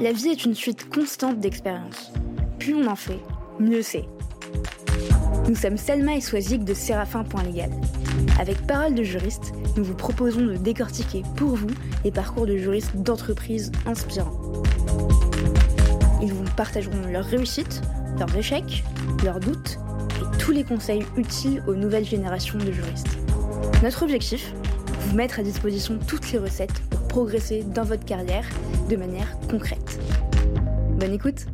La vie est une suite constante d'expériences. Plus on en fait, mieux c'est. Nous sommes Selma et Swazik de Séraphin.légal. Avec Parole de juriste, nous vous proposons de décortiquer pour vous les parcours de juristes d'entreprises inspirants. Ils vous partageront leurs réussites, leurs échecs, leurs doutes et tous les conseils utiles aux nouvelles générations de juristes. Notre objectif Vous mettre à disposition toutes les recettes pour progresser dans votre carrière de manière concrète. Bonne écoute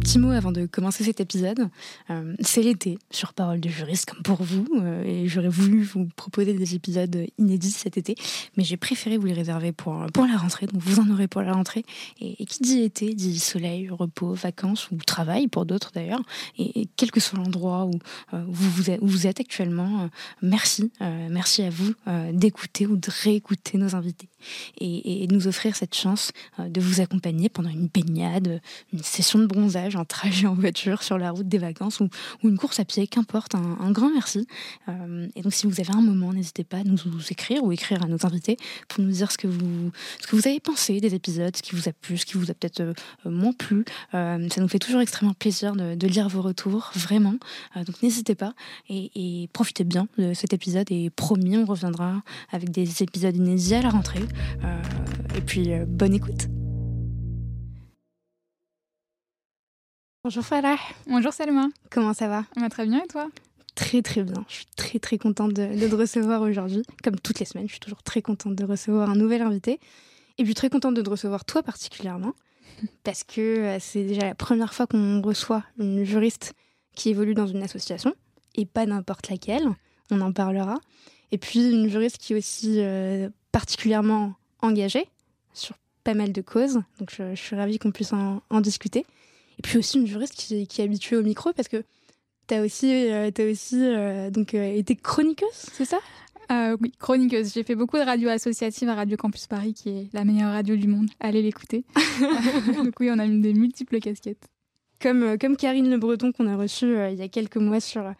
petit mot avant de commencer cet épisode. Euh, c'est l'été sur Parole de juriste, comme pour vous, euh, et j'aurais voulu vous proposer des épisodes inédits cet été, mais j'ai préféré vous les réserver pour, pour la rentrée, donc vous en aurez pour la rentrée. Et, qui dit été dit soleil, repos, vacances ou travail pour d'autres d'ailleurs. Et, quel que soit l'endroit où, euh, vous, êtes, où vous êtes actuellement, merci, merci à vous d'écouter ou de réécouter nos invités et, et, nous offrir cette chance de vous accompagner pendant une baignade, une session de bronzage un trajet en voiture sur la route des vacances ou, une course à pied, qu'importe, un, grand merci. Euh, et donc si vous avez un moment, n'hésitez pas à nous, écrire ou écrire à nos invités pour nous dire ce que vous, ce que vous avez pensé des épisodes, ce qui vous a plu, ce qui vous a peut-être euh, moins plu. Euh, ça nous fait toujours extrêmement plaisir de, lire vos retours, vraiment. donc n'hésitez pas et, profitez bien de cet épisode et promis, on reviendra avec des épisodes inédits à la rentrée. et puis bonne écoute. Bonjour Farah. Bonjour Salma. Comment ça va? Va Très bien et toi? Très très bien. Je suis très très contente de, te recevoir aujourd'hui. Comme toutes les semaines, je suis toujours très contente de recevoir un nouvel invité. Et puis très contente de te recevoir toi particulièrement. Parce que euh, c'est déjà la première fois qu'on reçoit une juriste qui évolue dans une association. Et pas n'importe laquelle. On en parlera. Et puis une juriste qui est aussi euh, particulièrement engagée sur pas mal de causes. Donc je, suis ravie qu'on puisse en discuter. Et puis aussi une juriste qui, est habituée au micro parce que tu as aussi, euh, as aussi euh, donc, euh, été chroniqueuse, c'est ça? Oui, chroniqueuse. J'ai fait beaucoup de radio associative à Radio Campus Paris, qui est la meilleure radio du monde. Allez l'écouter. Donc oui, on a eu des multiples casquettes. Comme, comme Karine Le Breton qu'on a reçue il y a quelques mois sur,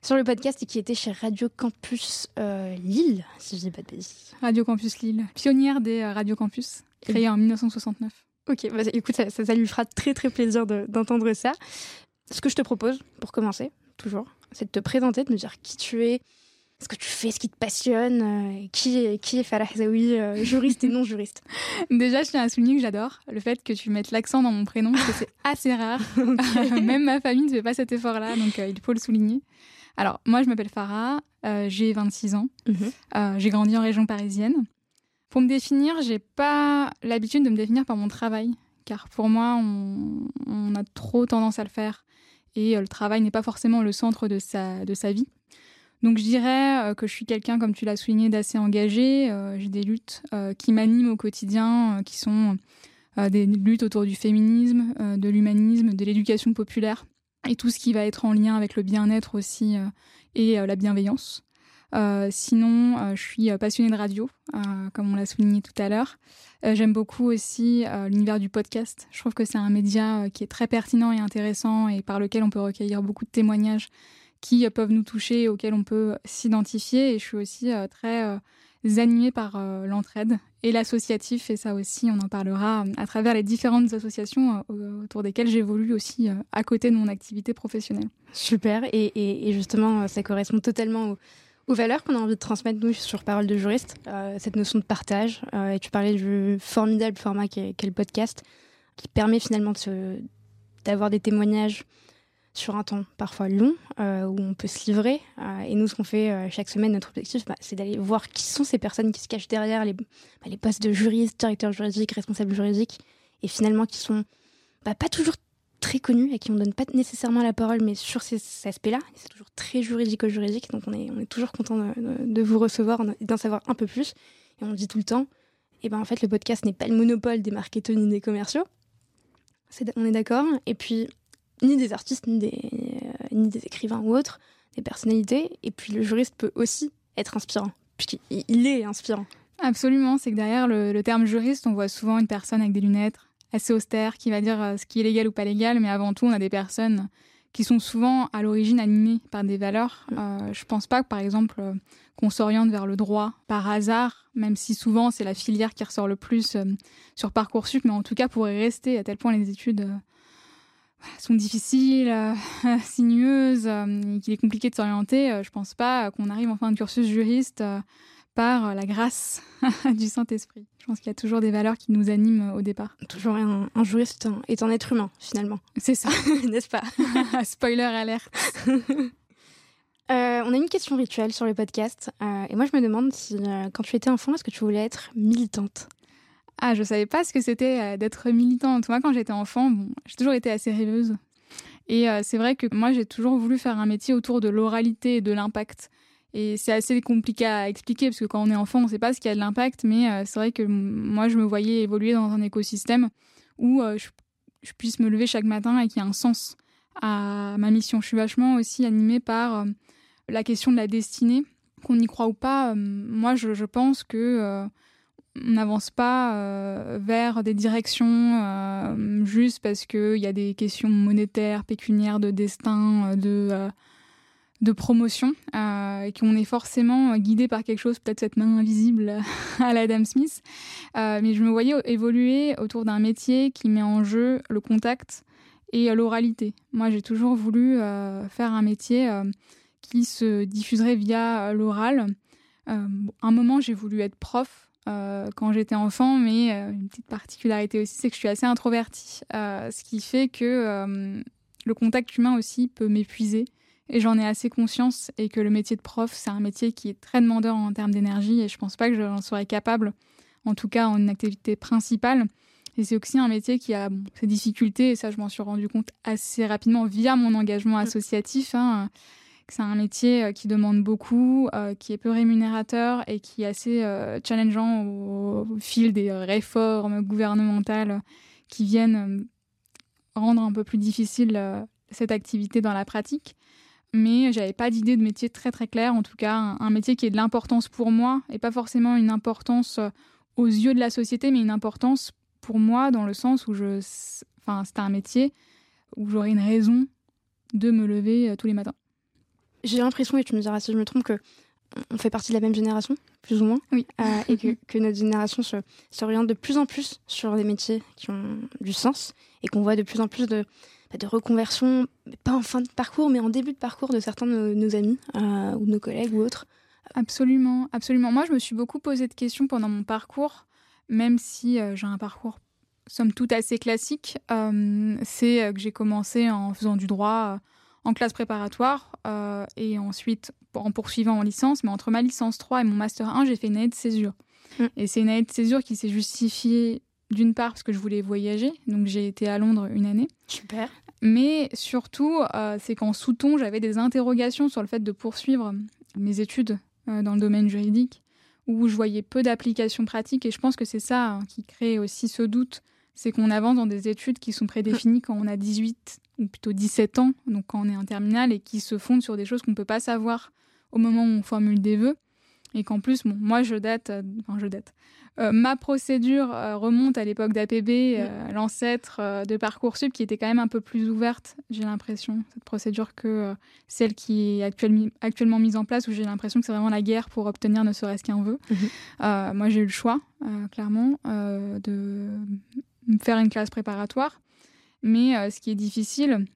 sur le podcast et qui était chez Radio Campus Lille, si je dis pas de bêtises. Radio Campus Lille, pionnière des Radio Campus, créée en 1969. Ok, bah, écoute, ça, ça, lui fera très très plaisir d'entendre ça. Ce que je te propose, pour commencer, toujours, c'est de te présenter, de me dire qui tu es, ce que tu fais, ce qui te passionne, euh, qui, est, qui est Farah Zawi, euh, juriste et non juriste. Déjà, je tiens à souligner que j'adore le fait que tu mettes l'accent dans mon prénom, parce que c'est assez rare. Même ma famille ne fait pas cet effort-là, donc euh, il faut le souligner. Alors, moi, je m'appelle Farah, j'ai 26 ans, mhm. j'ai grandi en région parisienne. Pour me définir, j'ai pas l'habitude de me définir par mon travail, car pour moi, on, a trop tendance à le faire et euh, le travail n'est pas forcément le centre de sa, de sa vie. Donc je dirais euh, que je suis quelqu'un, comme tu l'as souligné, d'assez engagé. Euh, j'ai des luttes qui m'animent au quotidien, qui sont des luttes autour du féminisme, de l'humanisme, de l'éducation populaire et tout ce qui va être en lien avec le bien-être aussi et la bienveillance. Euh, sinon, euh, je suis euh, passionnée de radio, comme on l'a souligné tout à l'heure. J'aime beaucoup aussi l'univers du podcast. Je trouve que c'est un média qui est très pertinent et intéressant et par lequel on peut recueillir beaucoup de témoignages qui peuvent nous toucher et auxquels on peut s'identifier. Et je suis aussi très animée par l'entraide et l'associatif. Et ça aussi, on en parlera à travers les différentes associations autour desquelles j'évolue aussi à côté de mon activité professionnelle. Super. Et, et justement, ça correspond totalement au aux valeurs qu'on a envie de transmettre, nous, sur Parole de juriste, euh, cette notion de partage. Euh, et tu parlais du formidable format qu'est le podcast, qui permet finalement d'avoir des témoignages sur un temps parfois long, euh, où on peut se livrer. et nous, ce qu'on fait chaque semaine, notre objectif, bah, c'est d'aller voir qui sont ces personnes qui se cachent derrière les, bah, postes de juriste, directeur juridique, responsable juridique, et finalement qui sont bah, pas toujours très connus et qui on donne pas nécessairement la parole, mais sur ces, aspects-là. C'est toujours très juridico-juridique, donc on est, on est toujours content de, vous recevoir et d'en savoir un peu plus. Et on dit tout le temps, et eh ben en fait le podcast n'est pas le monopole des marketeurs ni des commerciaux. on est d'accord. Et puis ni des artistes, ni des, euh, ni des écrivains ou autres, des personnalités. Et puis le juriste peut aussi être inspirant, puisqu'il est inspirant. Absolument, c'est que derrière le, terme juriste, on voit souvent une personne avec des lunettes, assez austère, qui va dire euh, ce qui est légal ou pas légal, mais avant tout, on a des personnes qui sont souvent à l'origine animées par des valeurs. Mm. Euh, je pense pas par exemple, euh, qu'on s'oriente vers le droit par hasard, même si souvent c'est la filière qui ressort le plus euh, sur Parcoursup, mais en tout cas pour y rester, à tel point les études sont difficiles, sinueuses, qu'il est compliqué de s'orienter, je pense pas qu'on arrive en fin de cursus juriste par la grâce du Saint-Esprit. Je pense qu'il y a toujours des valeurs qui nous animent au départ. Toujours un, juriste est un être humain, finalement. C'est ça, n'est-ce pas? Spoiler alerte. Euh, on a une question rituelle sur le podcast. Euh, et moi, je me demande si, euh, quand tu étais enfant, est-ce que tu voulais être militante? Ah, je savais pas ce que c'était d'être militante. Moi, quand j'étais enfant, bon, j'ai toujours été assez rêveuse. Et c'est vrai que moi, j'ai toujours voulu faire un métier autour de l'oralité et de l'impact. Et c'est assez compliqué à expliquer parce que quand on est enfant, on ne sait pas ce qu'il y a de l'impact, mais euh, c'est vrai que moi, je me voyais évoluer dans un écosystème où euh, je, puisse me lever chaque matin et qu'il y ait un sens à ma mission. Je suis vachement aussi animée par euh, la question de la destinée, qu'on y croit ou pas. moi, je, pense que on n'avance pas vers des directions juste parce qu'il y a des questions monétaires, pécuniaires, de destin, de de promotion euh, qu'on est forcément guidé par quelque chose, peut-être cette main invisible à l'Adam Smith. Euh, mais je me voyais évoluer autour d'un métier qui met en jeu le contact et l'oralité. Moi, j'ai toujours voulu euh, faire un métier qui se diffuserait via l'oral. un moment, j'ai voulu être prof quand j'étais enfant, mais une petite particularité aussi, c'est que je suis assez introvertie, ce qui fait que le contact humain aussi peut m'épuiser et j'en ai assez conscience et que le métier de prof, c'est un métier qui est très demandeur en termes d'énergie et je pense pas que j'en serais capable, en tout cas en une activité principale. Et c'est aussi un métier qui a ses difficultés et ça, je m'en suis rendu compte assez rapidement via mon engagement mm. associatif. Hein, c'est un métier euh, qui demande beaucoup, euh, qui est peu rémunérateur et qui est assez euh, challengeant au, fil des réformes gouvernementales qui viennent rendre un peu plus difficile cette activité dans la pratique mais j'avais pas d'idée de métier très très clair, en tout cas un, métier qui ait de l'importance pour moi et pas forcément une importance euh, aux yeux de la société, mais une importance pour moi dans le sens où je, enfin c'était un métier où j'aurais une raison de me lever euh, tous les matins. J'ai l'impression, et tu me diras si je me trompe, que on fait partie de la même génération, plus ou moins, oui. Euh, et que, que, notre génération s'oriente de plus en plus sur des métiers qui ont du sens et qu'on voit de plus en plus de, de reconversion, pas en fin de parcours, mais en début de parcours de certains de nos, amis euh, ou de nos collègues ou autres. Absolument, absolument. Moi, je me suis beaucoup posé de questions pendant mon parcours, même si euh, j'ai un parcours somme toute assez classique. Euh, c'est que j'ai commencé en faisant du droit en classe préparatoire et ensuite en poursuivant en licence. Mais entre ma licence 3 et mon master 1, j'ai fait une année de césure. Mm. Et c'est une année de césure qui s'est justifiée d'une part parce que je voulais voyager, donc j'ai été à Londres une année. Super. Mais surtout, euh, c'est qu'en sous-ton, j'avais des interrogations sur le fait de poursuivre mes études euh, dans le domaine juridique, où je voyais peu d'applications pratiques, et je pense que c'est ça hein, qui crée aussi ce doute, c'est qu'on avance dans des études qui sont prédéfinies quand on a 18 ou plutôt 17 ans, donc quand on est en terminale, et qui se fondent sur des choses qu'on ne peut pas savoir au moment où on formule des vœux et qu'en plus, bon, moi je date, euh, enfin je date. Euh, ma procédure euh, remonte à l'époque d'APB, l'ancêtre de Parcoursup, qui était quand même un peu plus ouverte, j'ai l'impression, cette procédure que celle qui est actuellement mise en place, où j'ai l'impression que c'est vraiment la guerre pour obtenir ne serait-ce qu'un vœu. Mhm. moi j'ai eu le choix, clairement, de faire une classe préparatoire. Mais ce qui est difficile,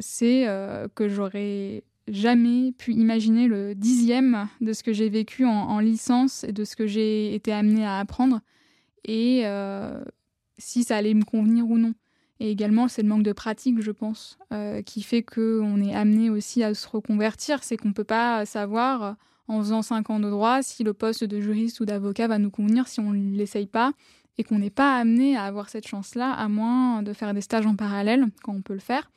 c'est que j'aurais jamais pu imaginer le dixième de ce que j'ai vécu en, licence et de ce que j'ai été amenée à apprendre et euh, si ça allait me convenir ou non. Et également, c'est le manque de pratique, je pense, euh, qui fait qu'on est amené aussi à se reconvertir. C'est qu'on ne peut pas savoir, en faisant cinq ans de droit, si le poste de juriste ou d'avocat va nous convenir si on ne l'essaye pas et qu'on n'est pas amené à avoir cette chance-là, à moins de faire des stages en parallèle, quand on peut le faire,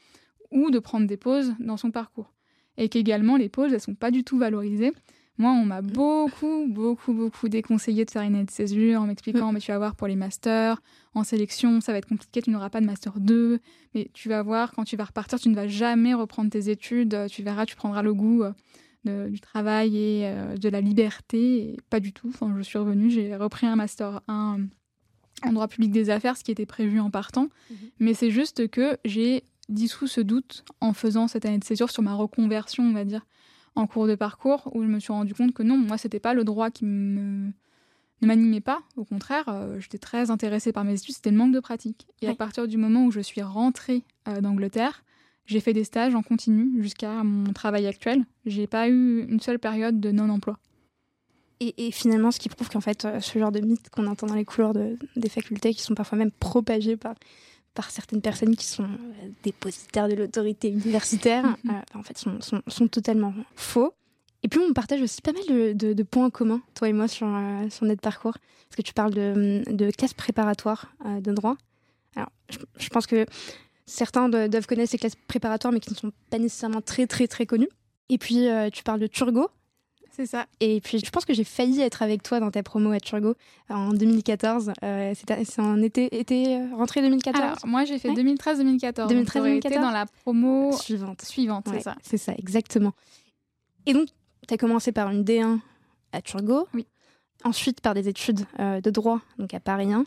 ou de prendre des pauses dans son parcours et qu'également les pauses, elles sont pas du tout valorisées. Moi, on m'a beaucoup, beaucoup, beaucoup déconseillé de faire une aide césure en m'expliquant, mais tu vas voir pour les masters, en sélection, ça va être compliqué, tu n'auras pas de master 2, mais tu vas voir, quand tu vas repartir, tu ne vas jamais reprendre tes études, tu verras, tu prendras le goût euh, du travail et euh, de la liberté, pas du tout. Enfin, je suis revenue, j'ai repris un master 1 en droit public des affaires, ce qui était prévu en partant, mhm. mais c'est juste que j'ai dissous ce doute en faisant cette année de césure sur ma reconversion, on va dire, en cours de parcours, où je me suis rendu compte que non, moi, c'était pas le droit qui me ne m'animait pas. Au contraire, euh, j'étais très intéressée par mes études, c'était le manque de pratique. Et à partir du moment où je suis rentrée euh, d'Angleterre, j'ai fait des stages en continu jusqu'à mon travail actuel. J'ai pas eu une seule période de non-emploi. Et, finalement, ce qui prouve qu'en fait, euh, ce genre de mythe qu'on entend dans les couloirs des facultés, qui sont parfois même propagés par, par certaines personnes qui sont euh, dépositaires de l'autorité universitaire, euh, en fait, sont, sont, totalement faux. Et puis, on partage aussi pas mal de, de, points communs, toi et moi, sur, sur notre parcours. Parce que tu parles de, de classes préparatoires de droit. Alors, je, pense que certains doivent connaître ces classes préparatoires, mais qui ne sont pas nécessairement très, très, très connues. Et puis, tu parles de Turgot, c'est ça. Et puis, je pense que j'ai failli être avec toi dans ta promo à Turgot en 2014. Euh, c'est en été, été euh, rentrée 2014 Alors, moi, j'ai fait 2013-2014. 2013-2014 dans la promo suivante. Suivante, c'est ça. C'est ça, exactement. Et donc, tu as commencé par une D1 à Turgot. Oui. Ensuite, par des études euh, de droit, donc à Paris 1,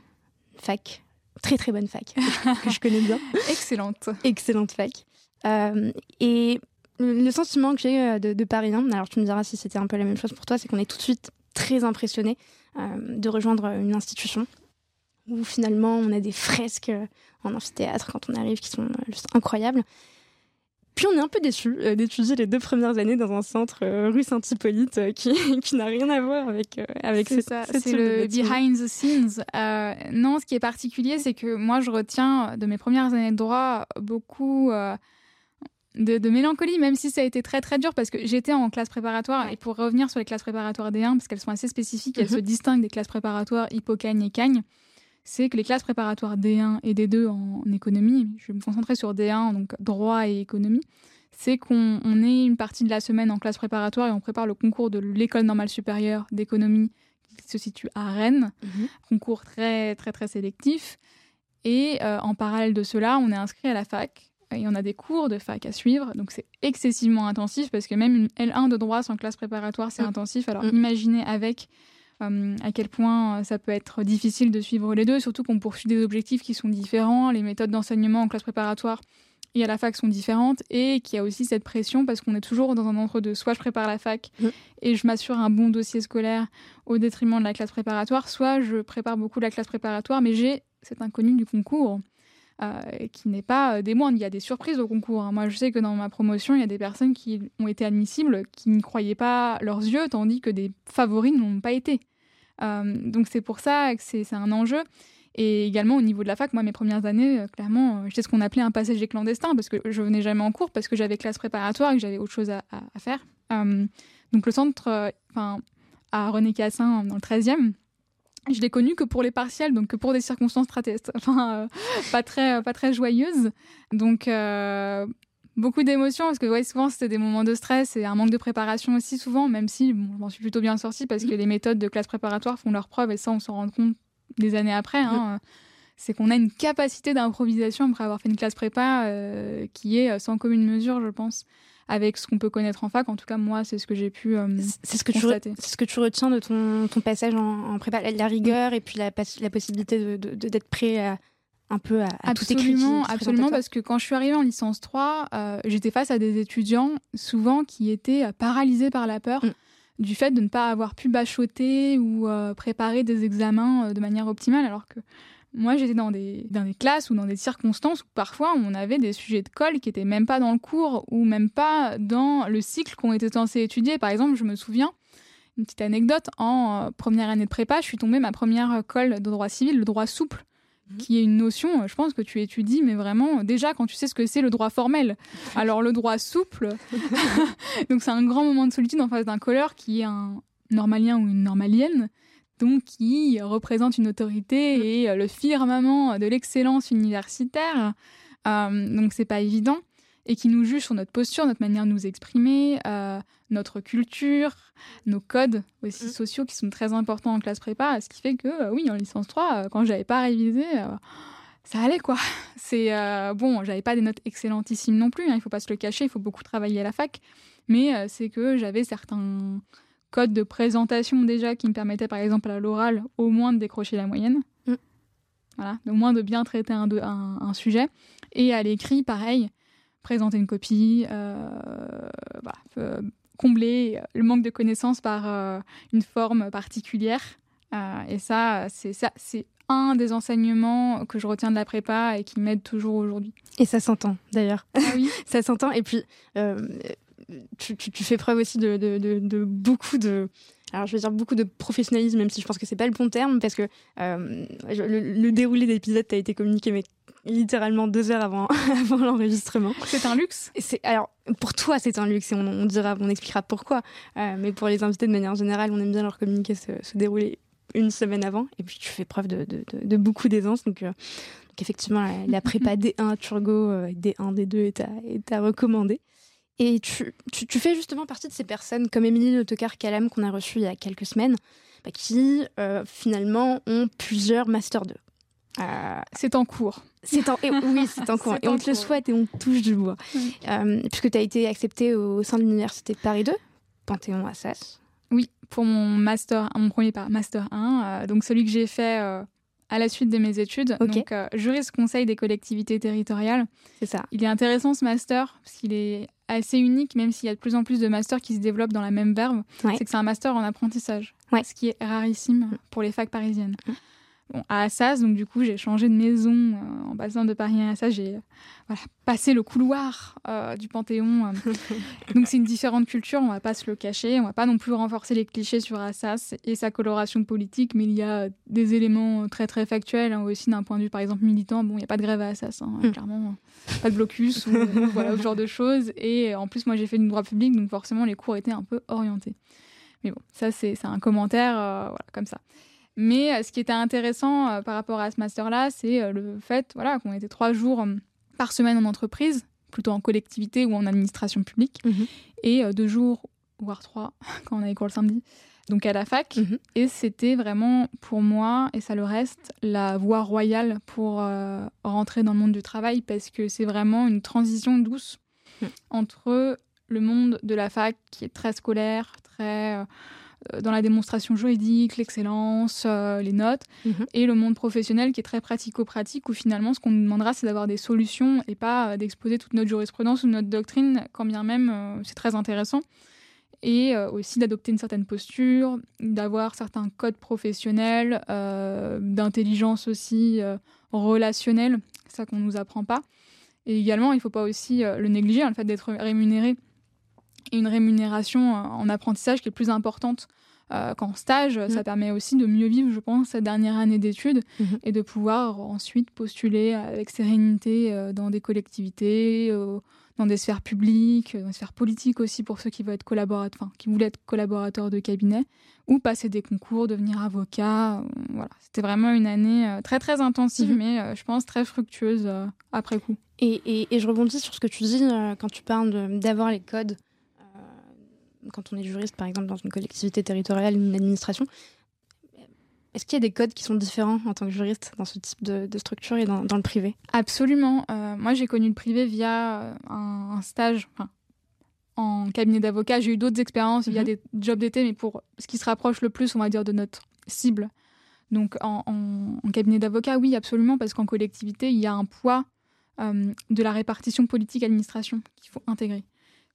fac, très très bonne fac, que je connais bien. Excellente. Excellente fac. et le sentiment que j'ai euh, de, Paris 1, alors tu me diras si c'était un peu la même chose pour toi, c'est qu'on est tout de suite très impressionné euh, de rejoindre une institution où finalement on a des fresques euh, en amphithéâtre quand on arrive qui sont juste incroyables. Puis on est un peu déçu d'étudier les deux premières années dans un centre rue Saint-Hippolyte qui, qui n'a rien à voir avec, avec C'est ça, c'est le behind the scenes. non, ce qui est particulier, c'est que moi je retiens de mes premières années de droit beaucoup de, mélancolie, même si ça a été très très dur parce que j'étais en classe préparatoire. Et pour revenir sur les classes préparatoires D1, parce qu'elles sont assez spécifiques, elles mhm. se distinguent des classes préparatoires Hippocagne et Cagne, c'est que les classes préparatoires D1 et D2 en, économie, je vais me concentrer sur D1, donc droit et économie, c'est qu'on est une partie de la semaine en classe préparatoire et on prépare le concours de l'école normale supérieure d'économie qui se situe à Rennes, mhm. concours très très très sélectif. Et euh, en parallèle de cela, on est inscrit à la fac et on a des cours de fac à suivre, donc c'est excessivement intensif parce que même une L1 de droit sans classe préparatoire, c'est mm. intensif. Alors mm. imaginez avec euh, à quel point ça peut être difficile de suivre les deux, surtout qu'on poursuit des objectifs qui sont différents, les méthodes d'enseignement en classe préparatoire et à la fac sont différentes et qu'il y a aussi cette pression parce qu'on est toujours dans un entre-deux. Soit je prépare la fac mm. et je m'assure un bon dossier scolaire au détriment de la classe préparatoire, soit je prépare beaucoup la classe préparatoire mais j'ai cet inconnu du concours. Euh, qui n'est pas euh, des moindres. Il y a des surprises au concours. Hein. Moi, je sais que dans ma promotion, il y a des personnes qui ont été admissibles qui ne croyaient pas leurs yeux, tandis que des favoris n'ont pas été. Euh, donc c'est pour ça que c'est un enjeu. Et également au niveau de la fac, moi mes premières années, clairement, j'étais ce qu'on appelait un passager clandestin parce que je venais jamais en cours parce que j'avais classe préparatoire et que j'avais autre chose à, faire. donc le centre, enfin à René Cassin dans le 13e, je l'ai connu que pour les partiels, donc que pour des circonstances enfin, euh, pas très, pas très joyeuses. Donc euh, beaucoup d'émotions parce que ouais, souvent c'était des moments de stress et un manque de préparation aussi souvent, même si bon, je m'en suis plutôt bien sortie parce que les méthodes de classe préparatoire font leur preuve et ça on s'en rend compte des années après. Hein. C'est qu'on a une capacité d'improvisation après avoir fait une classe prépa euh, qui est sans commune mesure, je pense avec ce qu'on peut connaître en fac. En tout cas, moi, c'est ce que j'ai pu euh, c'est ce que constater. C'est ce que tu retiens de ton, ton passage en, prépa, la rigueur et puis la, la possibilité d'être de, prêt à un peu à, absolument, tout Absolument, parce que quand je suis arrivée en licence 3, euh, j'étais face à des étudiants souvent qui étaient euh, paralysés par la peur. Mm. du fait de ne pas avoir pu bachoter ou préparer des examens de manière optimale, alors que moi, j'étais dans des, dans des classes ou dans des circonstances où parfois on avait des sujets de colle qui n'étaient même pas dans le cours ou même pas dans le cycle qu'on était censé étudier. Par exemple, je me souviens, une petite anecdote, en euh, première année de prépa, je suis tombée ma première colle de droit civil, le droit souple, mhm. qui est une notion, je pense que tu étudies, mais vraiment déjà quand tu sais ce que c'est le droit formel. Alors le droit souple, donc c'est un grand moment de solitude en face d'un colleur qui est un normalien ou une normalienne donc qui représente une autorité mm. et euh, le firmament de l'excellence universitaire. Euh, donc c'est pas évident et qui nous juge sur notre posture, notre manière de nous exprimer, euh, notre culture, nos codes aussi mm. sociaux qui sont très importants en classe prépa, ce qui fait que oui, en licence 3, quand j'avais pas révisé, ça allait quoi. C'est bon, j'avais pas des notes excellentissimes non plus, hein, il faut pas se le cacher, il faut beaucoup travailler à la fac, mais c'est que j'avais certains code de présentation déjà qui me permettait par exemple à l'oral au moins de décrocher la moyenne. Mm. voilà, au moins de bien traiter un, un, sujet. Et à l'écrit, pareil, présenter une copie, voilà, combler le manque de connaissances par une forme particulière. et ça, c'est ça, c'est un des enseignements que je retiens de la prépa et qui m'aide toujours aujourd'hui. Et ça s'entend d'ailleurs. Ah oui. ça s'entend. Et puis, euh, tu, tu, fais preuve aussi de, de, de, beaucoup de. Alors, je veux dire beaucoup de professionnalisme, même si je pense que c'est pas le bon terme, parce que euh, le, déroulé d'épisode a été communiqué, mais littéralement deux heures avant, avant l'enregistrement. C'est un luxe. C'est alors pour toi c'est un luxe et on, on, dira, on expliquera pourquoi. Euh, mais pour les invités de manière générale, on aime bien leur communiquer ce, ce déroulé une semaine avant. Et puis tu fais preuve de, de, beaucoup d'aisance. Donc, euh, effectivement, la, prépa D1 Turgo, euh, D1, D2 est à, est à recommander. Et tu, tu, fais justement partie de ces personnes comme Émilie de Tocar-Calam qu'on a reçue il y a quelques semaines, bah, qui euh, finalement ont plusieurs Master 2. c'est en cours. C'est en... oui, c'est en cours. et on te le souhaite et on touche du bois. puisque tu as été acceptée au sein de l'Université de Paris 2, Panthéon Assas. Oui, pour mon master, mon premier master 1, euh, donc celui que j'ai fait euh, à la suite de mes études. Donc, euh, juriste conseil des collectivités territoriales. C'est ça. Il est intéressant ce master parce qu'il est assez unique, même s'il y a de plus en plus de masters qui se développent dans la même verbe. C'est que c'est un master en apprentissage, ce qui est rarissime pour les facs parisiennes. À Assas, donc du coup j'ai changé de maison euh, en bassin de Paris à Assas, j'ai voilà, passé le couloir euh, du Panthéon. Euh. donc c'est une différente culture, on va pas se le cacher, on va pas non plus renforcer les clichés sur Assas et sa coloration politique, mais il y a des éléments très très factuels hein, aussi d'un point de vue par exemple militant. Bon, il n'y a pas de grève à Assas, hein, mm. clairement, pas de blocus ou voilà, ce genre de choses. Et en plus moi j'ai fait du droit public, donc forcément les cours étaient un peu orientés. Mais bon, ça c'est un commentaire voilà, comme ça. Mais euh, ce qui était intéressant euh, par rapport à ce master-là, c'est euh, le fait voilà, qu'on était trois jours par semaine en entreprise, plutôt en collectivité ou en administration publique, mhm. et deux jours, voire trois, quand on avait cours le samedi, donc à la fac. Mhm. Et c'était vraiment pour moi, et ça le reste, la voie royale pour rentrer dans le monde du travail, parce que c'est vraiment une transition douce mhm. entre le monde de la fac, qui est très scolaire, très euh, dans la démonstration juridique, l'excellence, euh, les notes, mhm. et le monde professionnel qui est très pratico-pratique, où finalement ce qu'on nous demandera, c'est d'avoir des solutions et pas euh, d'exposer toute notre jurisprudence ou notre doctrine, quand bien même c'est très intéressant. Et aussi d'adopter une certaine posture, d'avoir certains codes professionnels, d'intelligence aussi relationnelle, ça qu'on ne nous apprend pas. Et également, il ne faut pas aussi le négliger, hein, le fait d'être rémunéré et une rémunération euh, en apprentissage qui est plus importante euh, qu'en stage. Ça mm. permet aussi de mieux vivre, je pense, cette dernière année d'études mm-hmm. et de pouvoir ensuite postuler avec sérénité euh, dans des collectivités, dans des sphères publiques, dans des sphères politiques aussi pour ceux qui veulent être collaborateurs, enfin, qui voulaient être collaborateurs de cabinet ou passer des concours, devenir avocat. voilà, c'était vraiment une année très très intensive, mm-hmm. mais je pense très fructueuse après coup. Et, et, et, je rebondis sur ce que tu dis quand tu parles d'avoir les codes quand on est juriste, par exemple, dans une collectivité territoriale une administration, est-ce qu'il y a des codes qui sont différents en tant que juriste dans ce type de, structure et dans, le privé? Absolument. Euh, moi, j'ai connu le privé via euh, un, stage en cabinet d'avocat. J'ai eu d'autres expériences il y a des jobs d'été, mais pour ce qui se rapproche le plus, on va dire, de notre cible. Donc, en, cabinet d'avocat, oui, absolument, parce qu'en collectivité, il y a un poids euh, de la répartition politique-administration qu'il faut intégrer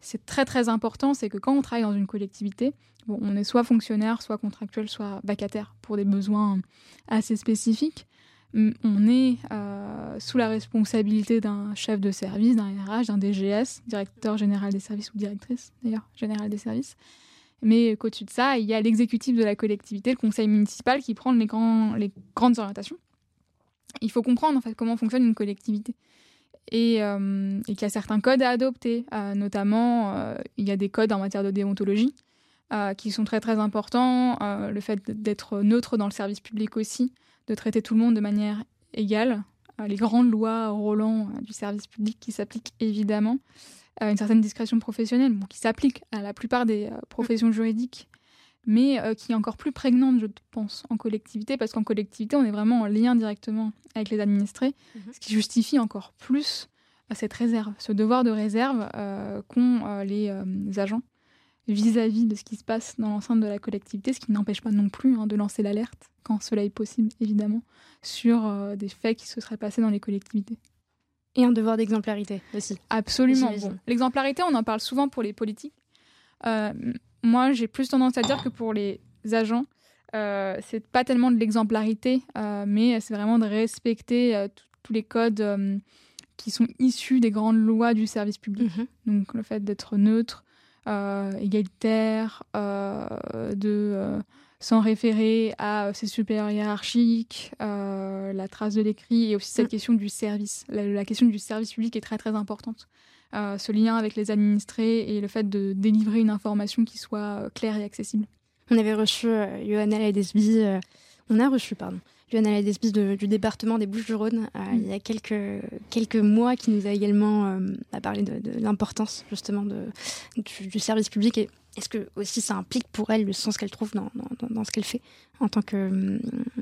c'est très très important, c'est que quand on travaille dans une collectivité, bon, on est soit fonctionnaire, soit contractuel, soit vacataire pour des besoins assez spécifiques. On est euh, sous la responsabilité d'un chef de service, d'un RH, d'un DGS, directeur général des services ou directrice d'ailleurs général des services. Mais qu'au-dessus de ça, il y a l'exécutif de la collectivité, le conseil municipal qui prend les, les grandes orientations. Il faut comprendre en fait comment fonctionne une collectivité et, euh, et qu'il y a certains codes à adopter. Euh, notamment, euh, il y a des codes en matière de déontologie qui sont très très importants. le fait d'être neutre dans le service public aussi, de traiter tout le monde de manière égale. les grandes lois Roland du service public qui s'appliquent évidemment. une certaine discrétion professionnelle qui s'applique à la plupart des professions juridiques mais euh, qui est encore plus prégnante, je pense, en collectivité, parce qu'en collectivité, on est vraiment en lien directement avec les administrés, mhm. ce qui justifie encore plus euh, cette réserve, ce devoir de réserve euh, qu'ont les, agents. vis-à-vis de ce qui se passe dans l'enceinte de la collectivité, ce qui n'empêche pas non plus hein, de lancer l'alerte, quand cela est possible évidemment, sur des faits qui se seraient passés dans les collectivités. Et un devoir d'exemplarité aussi. Absolument. L'exemplarité, on en parle souvent pour les politiques. Euh, moi, j'ai plus tendance à dire que pour les agents, euh, c'est pas tellement de l'exemplarité, euh, mais c'est vraiment de respecter tous les codes qui sont issus des grandes lois du service public. Mhm. Donc le fait d'être neutre, égalitaire, de s'en référer à ses supérieurs hiérarchiques, euh, la trace de l'écrit et aussi cette mm. question du service. La, question du service public est très très importante. Euh, ce lien avec les administrés et le fait de délivrer une information qui soit euh, claire et accessible. On avait reçu Johanna Ledesby, on a reçu, pardon, Johanna Ledesby du département des Bouches-du-Rhône mm. il y a quelques, quelques mois qui nous a également parlé de, l'importance justement de, du, du, service public et est-ce que aussi ça implique pour elle le sens qu'elle trouve dans, dans, ce qu'elle fait en tant, que,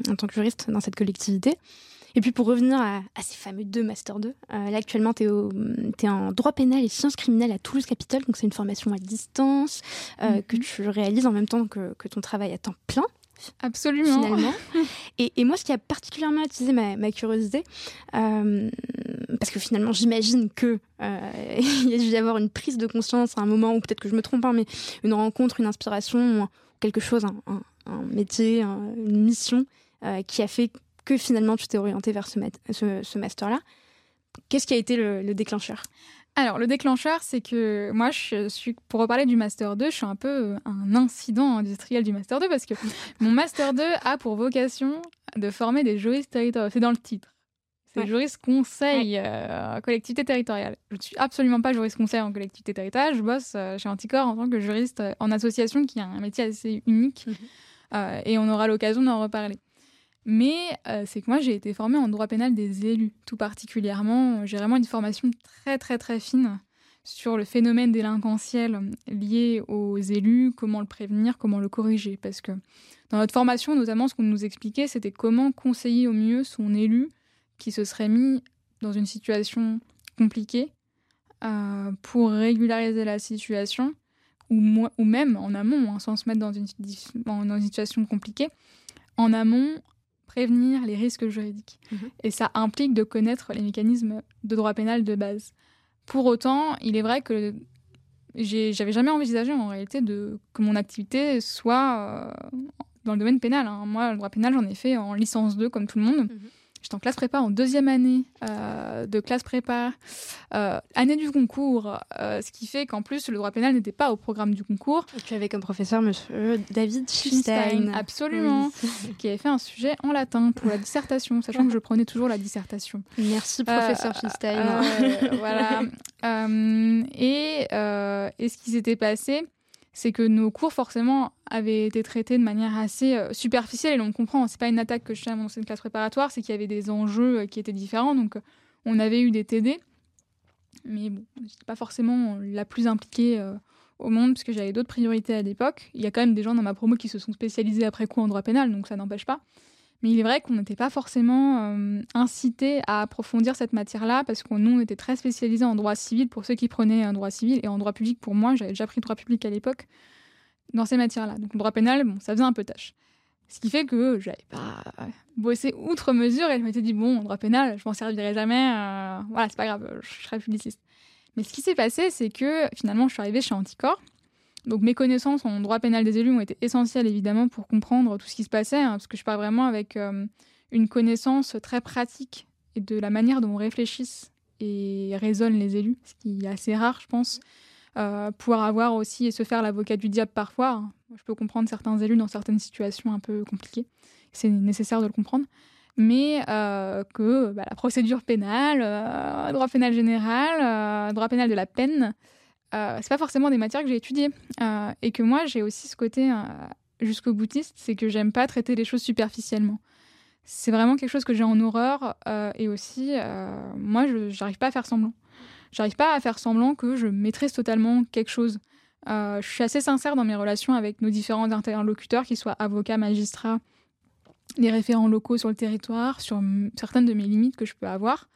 en tant que juriste dans cette collectivité? Et puis pour revenir à, ces fameux deux Master 2, euh, là actuellement tu es, en droit pénal et sciences criminelles à Toulouse Capitole, donc c'est une formation à distance euh, mhm. que tu réalises en même temps que, que ton travail à temps plein. Absolument. Finalement. et, moi, ce qui a particulièrement attisé ma, curiosité, euh, parce que finalement, j'imagine que euh, il y a dû y avoir une prise de conscience à un moment, ou peut-être que je me trompe, hein, mais une rencontre, une inspiration, quelque chose, un, métier, une mission euh, qui a fait que finalement tu t'es orienté vers ce, ce, master-là. Qu'est-ce qui a été le déclencheur? Alors, le déclencheur, c'est que moi, je suis, pour reparler du Master 2, je suis un peu euh, un incident industriel du Master 2 parce que mon Master 2 a pour vocation de former des juristes territoriaux. C'est dans le titre. C'est juriste conseil euh, collectivité territoriale. Je ne suis absolument pas juriste conseil en collectivité territoriale. Je bosse euh, chez Anticor en tant que juriste en association qui a un métier assez unique. Mhm. et on aura l'occasion d'en reparler. Mais euh, c'est que moi, j'ai été formée en droit pénal des élus, tout particulièrement. J'ai vraiment une formation très, très, très fine sur le phénomène délinquantiel lié aux élus, comment le prévenir, comment le corriger. Parce que dans notre formation, notamment, ce qu'on nous expliquait, c'était comment conseiller au mieux son élu qui se serait mis dans une situation compliquée euh, pour régulariser la situation, ou, ou même en amont, hein, sans se mettre dans une, dans une situation compliquée, en amont prévenir les risques juridiques. Mhm. Et ça implique de connaître les mécanismes de droit pénal de base. Pour autant, il est vrai que j'avais jamais envisagé en réalité de, que mon activité soit euh, dans le domaine pénal. Hein. Moi, le droit pénal, j'en ai fait en licence 2 comme tout le monde. Mhm. J'étais en classe prépa en deuxième année euh, de classe prépa, euh, année du concours, euh, ce qui fait qu'en plus le droit pénal n'était pas au programme du concours. Et tu avais comme professeur monsieur David Schilstein. Absolument, qui avait fait un sujet en latin pour la dissertation, sachant que je prenais toujours la dissertation. Merci professeur Schilstein. voilà. et, et ce qui s'était passé, c'est que nos cours forcément avaient été traités de manière assez euh, superficielle et l'on comprend, c'est pas une attaque que je tiens à mon classe préparatoire, c'est qu'il y avait des enjeux euh, qui étaient différents, donc euh, on avait eu des TD, mais bon, j'étais pas forcément la plus impliquée au monde parce que j'avais d'autres priorités à l'époque. Il y a quand même des gens dans ma promo qui se sont spécialisés après coup en droit pénal, donc ça n'empêche pas. Mais il est vrai qu'on n'était pas forcément euh, incité à approfondir cette matière-là parce que nous, on était très spécialisés en droit civil pour ceux qui prenaient un droit civil et en droit public pour moi. J'avais déjà pris droit public à l'époque dans ces matières-là. Donc le droit pénal, bon, ça faisait un peu tâche. Ce qui fait que j'avais pas bossé outre mesure et je m'étais dit, bon, droit pénal, je m'en servirai jamais. Euh, voilà, c'est pas grave, je serai publiciste. Mais ce qui s'est passé, c'est que finalement, je suis arrivée chez Anticor donc mes connaissances en droit pénal des élus ont été essentielles évidemment pour comprendre tout ce qui se passait, hein, parce que je pars vraiment avec euh, une connaissance très pratique et de la manière dont réfléchissent et raisonnent les élus, ce qui est assez rare, je pense. Euh, pouvoir avoir aussi et se faire l'avocat du diable parfois. Hein. Je peux comprendre certains élus dans certaines situations un peu compliquées. C'est nécessaire de le comprendre. Mais euh, que bah, la procédure pénale, droit pénal général, droit pénal de la peine, euh, c'est pas forcément des matières que j'ai étudiées. Euh, et que moi, j'ai aussi ce côté euh, jusqu'au boutiste, c'est que j'aime pas traiter les choses superficiellement. C'est vraiment quelque chose que j'ai en horreur. et aussi, moi, je j'arrive pas à faire semblant. J'arrive pas à faire semblant que je maîtrise totalement quelque chose. je suis assez sincère dans mes relations avec nos différents interlocuteurs, qu'ils soient avocats, magistrats, les référents locaux sur le territoire, sur certaines de mes limites que je peux avoir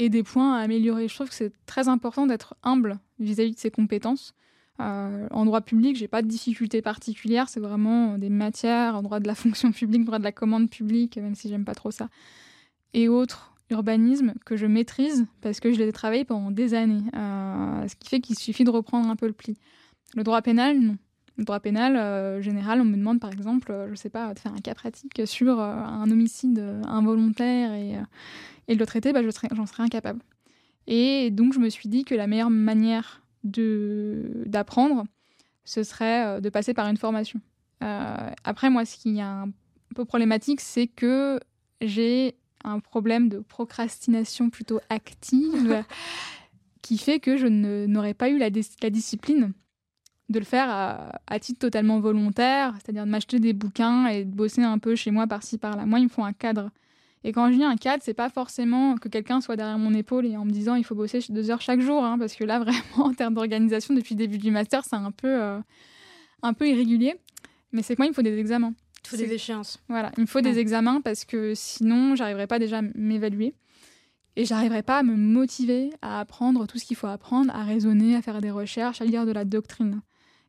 et des points à améliorer. Je trouve que c'est très important d'être humble vis-à-vis de ses compétences. en droit public, j'ai pas de difficulté particulière. C'est vraiment des matières, en droit de la fonction publique, droit de la commande publique, même si j'aime pas trop ça, et autres urbanisme que je maîtrise parce que je l'ai travaillé pendant des années. ce qui fait qu'il suffit de reprendre un peu le pli. Le droit pénal, non. Le droit pénal, euh, général, on me demande par exemple, euh, je sais pas, de faire un cas pratique sur euh, un homicide involontaire et, et de le traiter, bah, j'en serais, serais incapable. Et donc je me suis dit que la meilleure manière d'apprendre, ce serait de passer par une formation. après, moi, ce qui est un peu problématique, c'est que j'ai un problème de procrastination plutôt active qui fait que je n'aurais pas eu la, la discipline de le faire à, titre totalement volontaire, c'est-à-dire de m'acheter des bouquins et de bosser un peu chez moi par-ci par-là. Moi, il me faut un cadre. Et quand je dis un cadre, c'est pas forcément que quelqu'un soit derrière mon épaule et en me disant il faut bosser deux heures chaque jour, hein, parce que là vraiment en termes d'organisation depuis le début du master, c'est un peu euh, un peu irrégulier. Mais c'est que moi il me faut des examens. Il faut des échéances. Voilà, il me faut des examens parce que sinon j'arriverai pas déjà à m'évaluer et j'arriverai pas à me motiver à apprendre tout ce qu'il faut apprendre, à raisonner, à faire des recherches, à lire de la doctrine.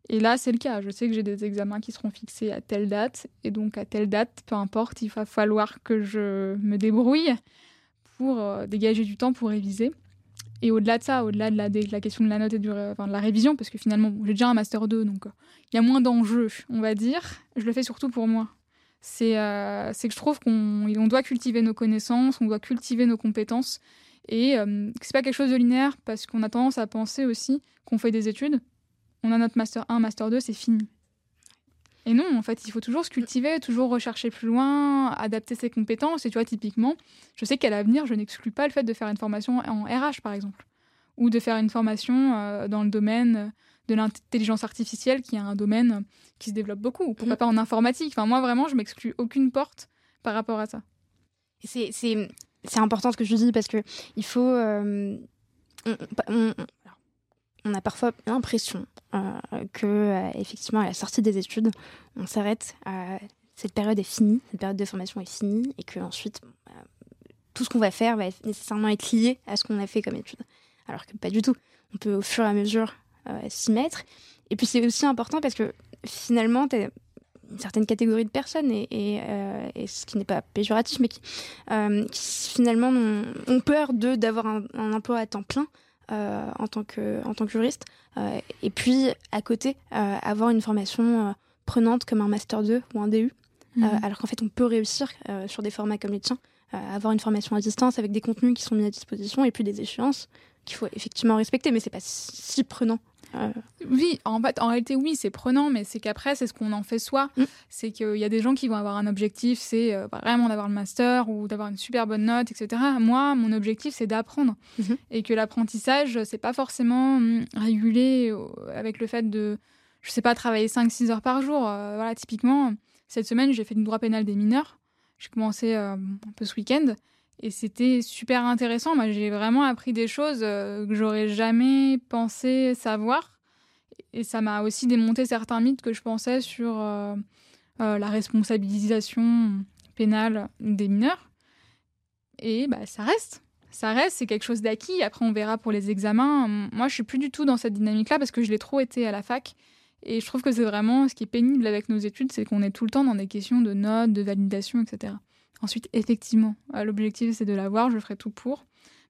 Et là, c'est le cas. Je sais que j'ai des examens qui seront fixés à telle date. Et donc, à telle date, peu importe, il va falloir que je me débrouille pour euh, dégager du temps pour réviser. Et au-delà de ça, au-delà de la, question de la note et de la révision, parce que finalement, j'ai déjà un Master 2, donc il y a moins d'enjeux, on va dire. Je le fais surtout pour moi. C'est euh, que je trouve qu'on on doit cultiver nos connaissances, on doit cultiver nos compétences. Et euh, c'est pas quelque chose de linéaire, parce qu'on a tendance à penser aussi qu'on fait des études, on a notre master 1, master 2, c'est fini. Et non, en fait, il faut toujours se cultiver, toujours rechercher plus loin, adapter ses compétences. Et tu vois, typiquement, je sais qu'à l'avenir, je n'exclus pas le fait de faire une formation en RH, par exemple, ou de faire une formation euh, dans le domaine de l'intelligence artificielle, qui est un domaine qui se développe beaucoup, ou pourquoi mm. pas en informatique. Enfin, moi, vraiment, je m'exclus aucune porte par rapport à ça. C'est important ce que je dis parce que il faut. Euh, on a parfois l'impression euh, que euh, effectivement à la sortie des études, on s'arrête, euh, cette période est finie, cette période de formation est finie, et que ensuite tout ce qu'on va faire va nécessairement être lié à ce qu'on a fait comme étude. Alors que pas du tout. On peut au fur et à mesure s'y mettre. Et puis c'est aussi important parce que finalement, tu une certaine catégorie de personnes, et, ce qui n'est pas péjoratif, mais qui, finalement ont, peur d'avoir un, emploi à temps plein en, tant que, en tant que juriste. Euh, et puis, à côté, euh, avoir une formation prenante comme un Master 2 ou un DU. Mhm. alors qu'en fait, on peut réussir sur des formats comme les tiens, avoir une formation à distance avec des contenus qui sont mis à disposition et puis des échéances qu'il faut effectivement respecter, mais c'est pas si prenant oui, en fait, en réalité, oui, c'est prenant, mais c'est qu'après, c'est ce qu'on en fait soi. Mm. C'est qu'il y a des gens qui vont avoir un objectif, c'est euh, vraiment d'avoir le master ou d'avoir une super bonne note, etc. Moi, mon objectif, c'est d'apprendre. Mm-hmm. Et que l'apprentissage, c'est pas forcément hum, régulé avec le fait de, je sais pas, travailler 5-6 heures par jour. Euh, voilà, typiquement, cette semaine, j'ai fait du droit pénal des mineurs. J'ai commencé euh, un peu ce week-end. Et c'était super intéressant. Moi, j'ai vraiment appris des choses euh, que j'aurais jamais pensé savoir. Et ça m'a aussi démonté certains mythes que je pensais sur euh, euh, la responsabilisation pénale des mineurs. Et bah, ça reste. Ça reste, c'est quelque chose d'acquis. Après, on verra pour les examens. Moi, je suis plus du tout dans cette dynamique-là parce que je l'ai trop été à la fac. Et je trouve que c'est vraiment ce qui est pénible avec nos études, c'est qu'on est tout le temps dans des questions de notes, de validation, etc. Ensuite, effectivement, euh, l'objectif c'est de l'avoir, je ferai tout pour.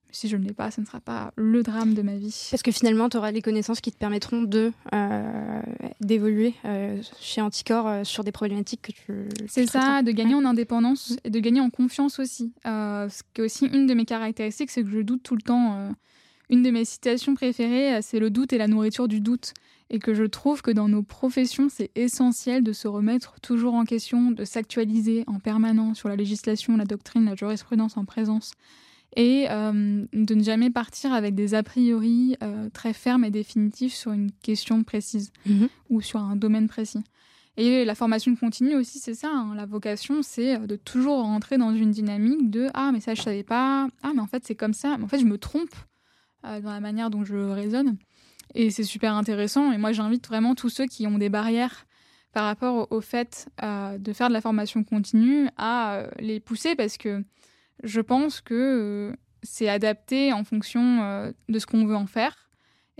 Mais si je ne l'ai pas, ce ne sera pas le drame de ma vie. Parce que finalement, tu auras les connaissances qui te permettront de euh, d'évoluer euh, chez Anticor sur des problématiques que tu. C'est ça, de gagner en indépendance et de gagner en confiance aussi. ce qui est aussi une de mes caractéristiques, c'est que je doute tout le temps. une de mes citations préférées, c'est le doute et la nourriture du doute et que je trouve que dans nos professions, c'est essentiel de se remettre toujours en question, de s'actualiser en permanence sur la législation, la doctrine, la jurisprudence en présence, et euh, de ne jamais partir avec des a priori euh, très fermes et définitifs sur une question précise mhm. ou sur un domaine précis. Et la formation continue aussi, c'est ça. Hein. la vocation, c'est de toujours rentrer dans une dynamique de ah mais ça je savais pas, ah mais en fait c'est comme ça, mais en fait je me trompe euh, dans la manière dont je raisonne. Et c'est super intéressant. Et moi, j'invite vraiment tous ceux qui ont des barrières par rapport au, fait euh, de faire de la formation continue à euh, les pousser parce que je pense que euh, c'est adapté en fonction de ce qu'on veut en faire.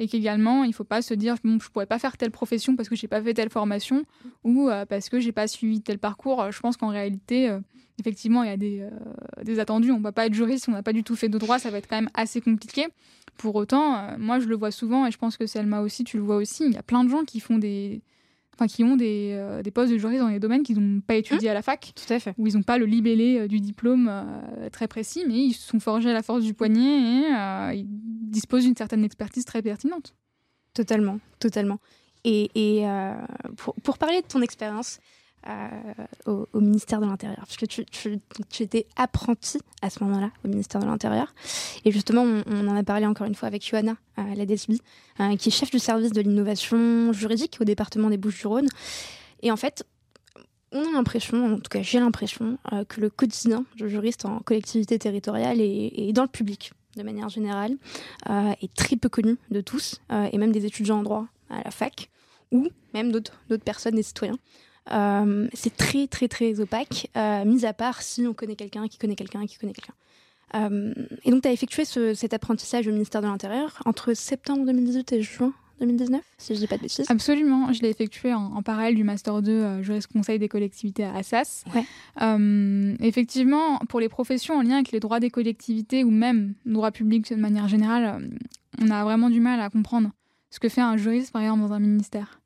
Et qu'également il ne faut pas se dire bon, je pourrais pas faire telle profession parce que j'ai pas fait telle formation ou parce que j'ai pas suivi tel parcours. Je pense qu'en réalité, effectivement, il y a des, des attendus. On ne va pas être juriste on n'a pas du tout fait de droit, ça va être quand même assez compliqué. Pour autant, moi je le vois souvent et je pense que Selma aussi, tu le vois aussi. Il y a plein de gens qui font des enfin qui ont des, euh, des postes de juriste dans des domaines qu'ils n'ont pas étudiés à la fac, tout à fait, où ils n'ont pas le libellé euh, du diplôme euh, très précis, mais ils se sont forgés à la force du poignet et ils disposent d'une certaine expertise très pertinente. Totalement, totalement. Et, et pour, pour, parler de ton expérience, au, ministère de l'Intérieur, parce que tu, étais apprenti à ce moment-là au ministère de l'Intérieur. Et justement, on, en a parlé encore une fois avec Johanna, à la DSB, euh, qui est chef du service de l'innovation juridique au département des Bouches-du-Rhône. Et en fait, on a l'impression, en tout cas j'ai l'impression, euh, que le quotidien de juriste en collectivité territoriale et, dans le public, de manière générale, euh, est très peu connu de tous, et même des étudiants en droit à la fac, ou même d'autres personnes, des citoyens. Euh, c'est très très très opaque, euh, mis à part si on connaît quelqu'un qui connaît quelqu'un qui connaît quelqu'un. Euh, et donc tu as effectué cet apprentissage au ministère de l'Intérieur entre septembre 2018 et juin 2019, si je dis pas de bêtises. Absolument, je l'ai effectué en, parallèle du Master 2 juriste conseil des collectivités à Assas. effectivement, pour les professions en lien avec les droits des collectivités ou même droit public de manière générale, on a vraiment du mal à comprendre ce que fait un juriste par exemple dans un ministère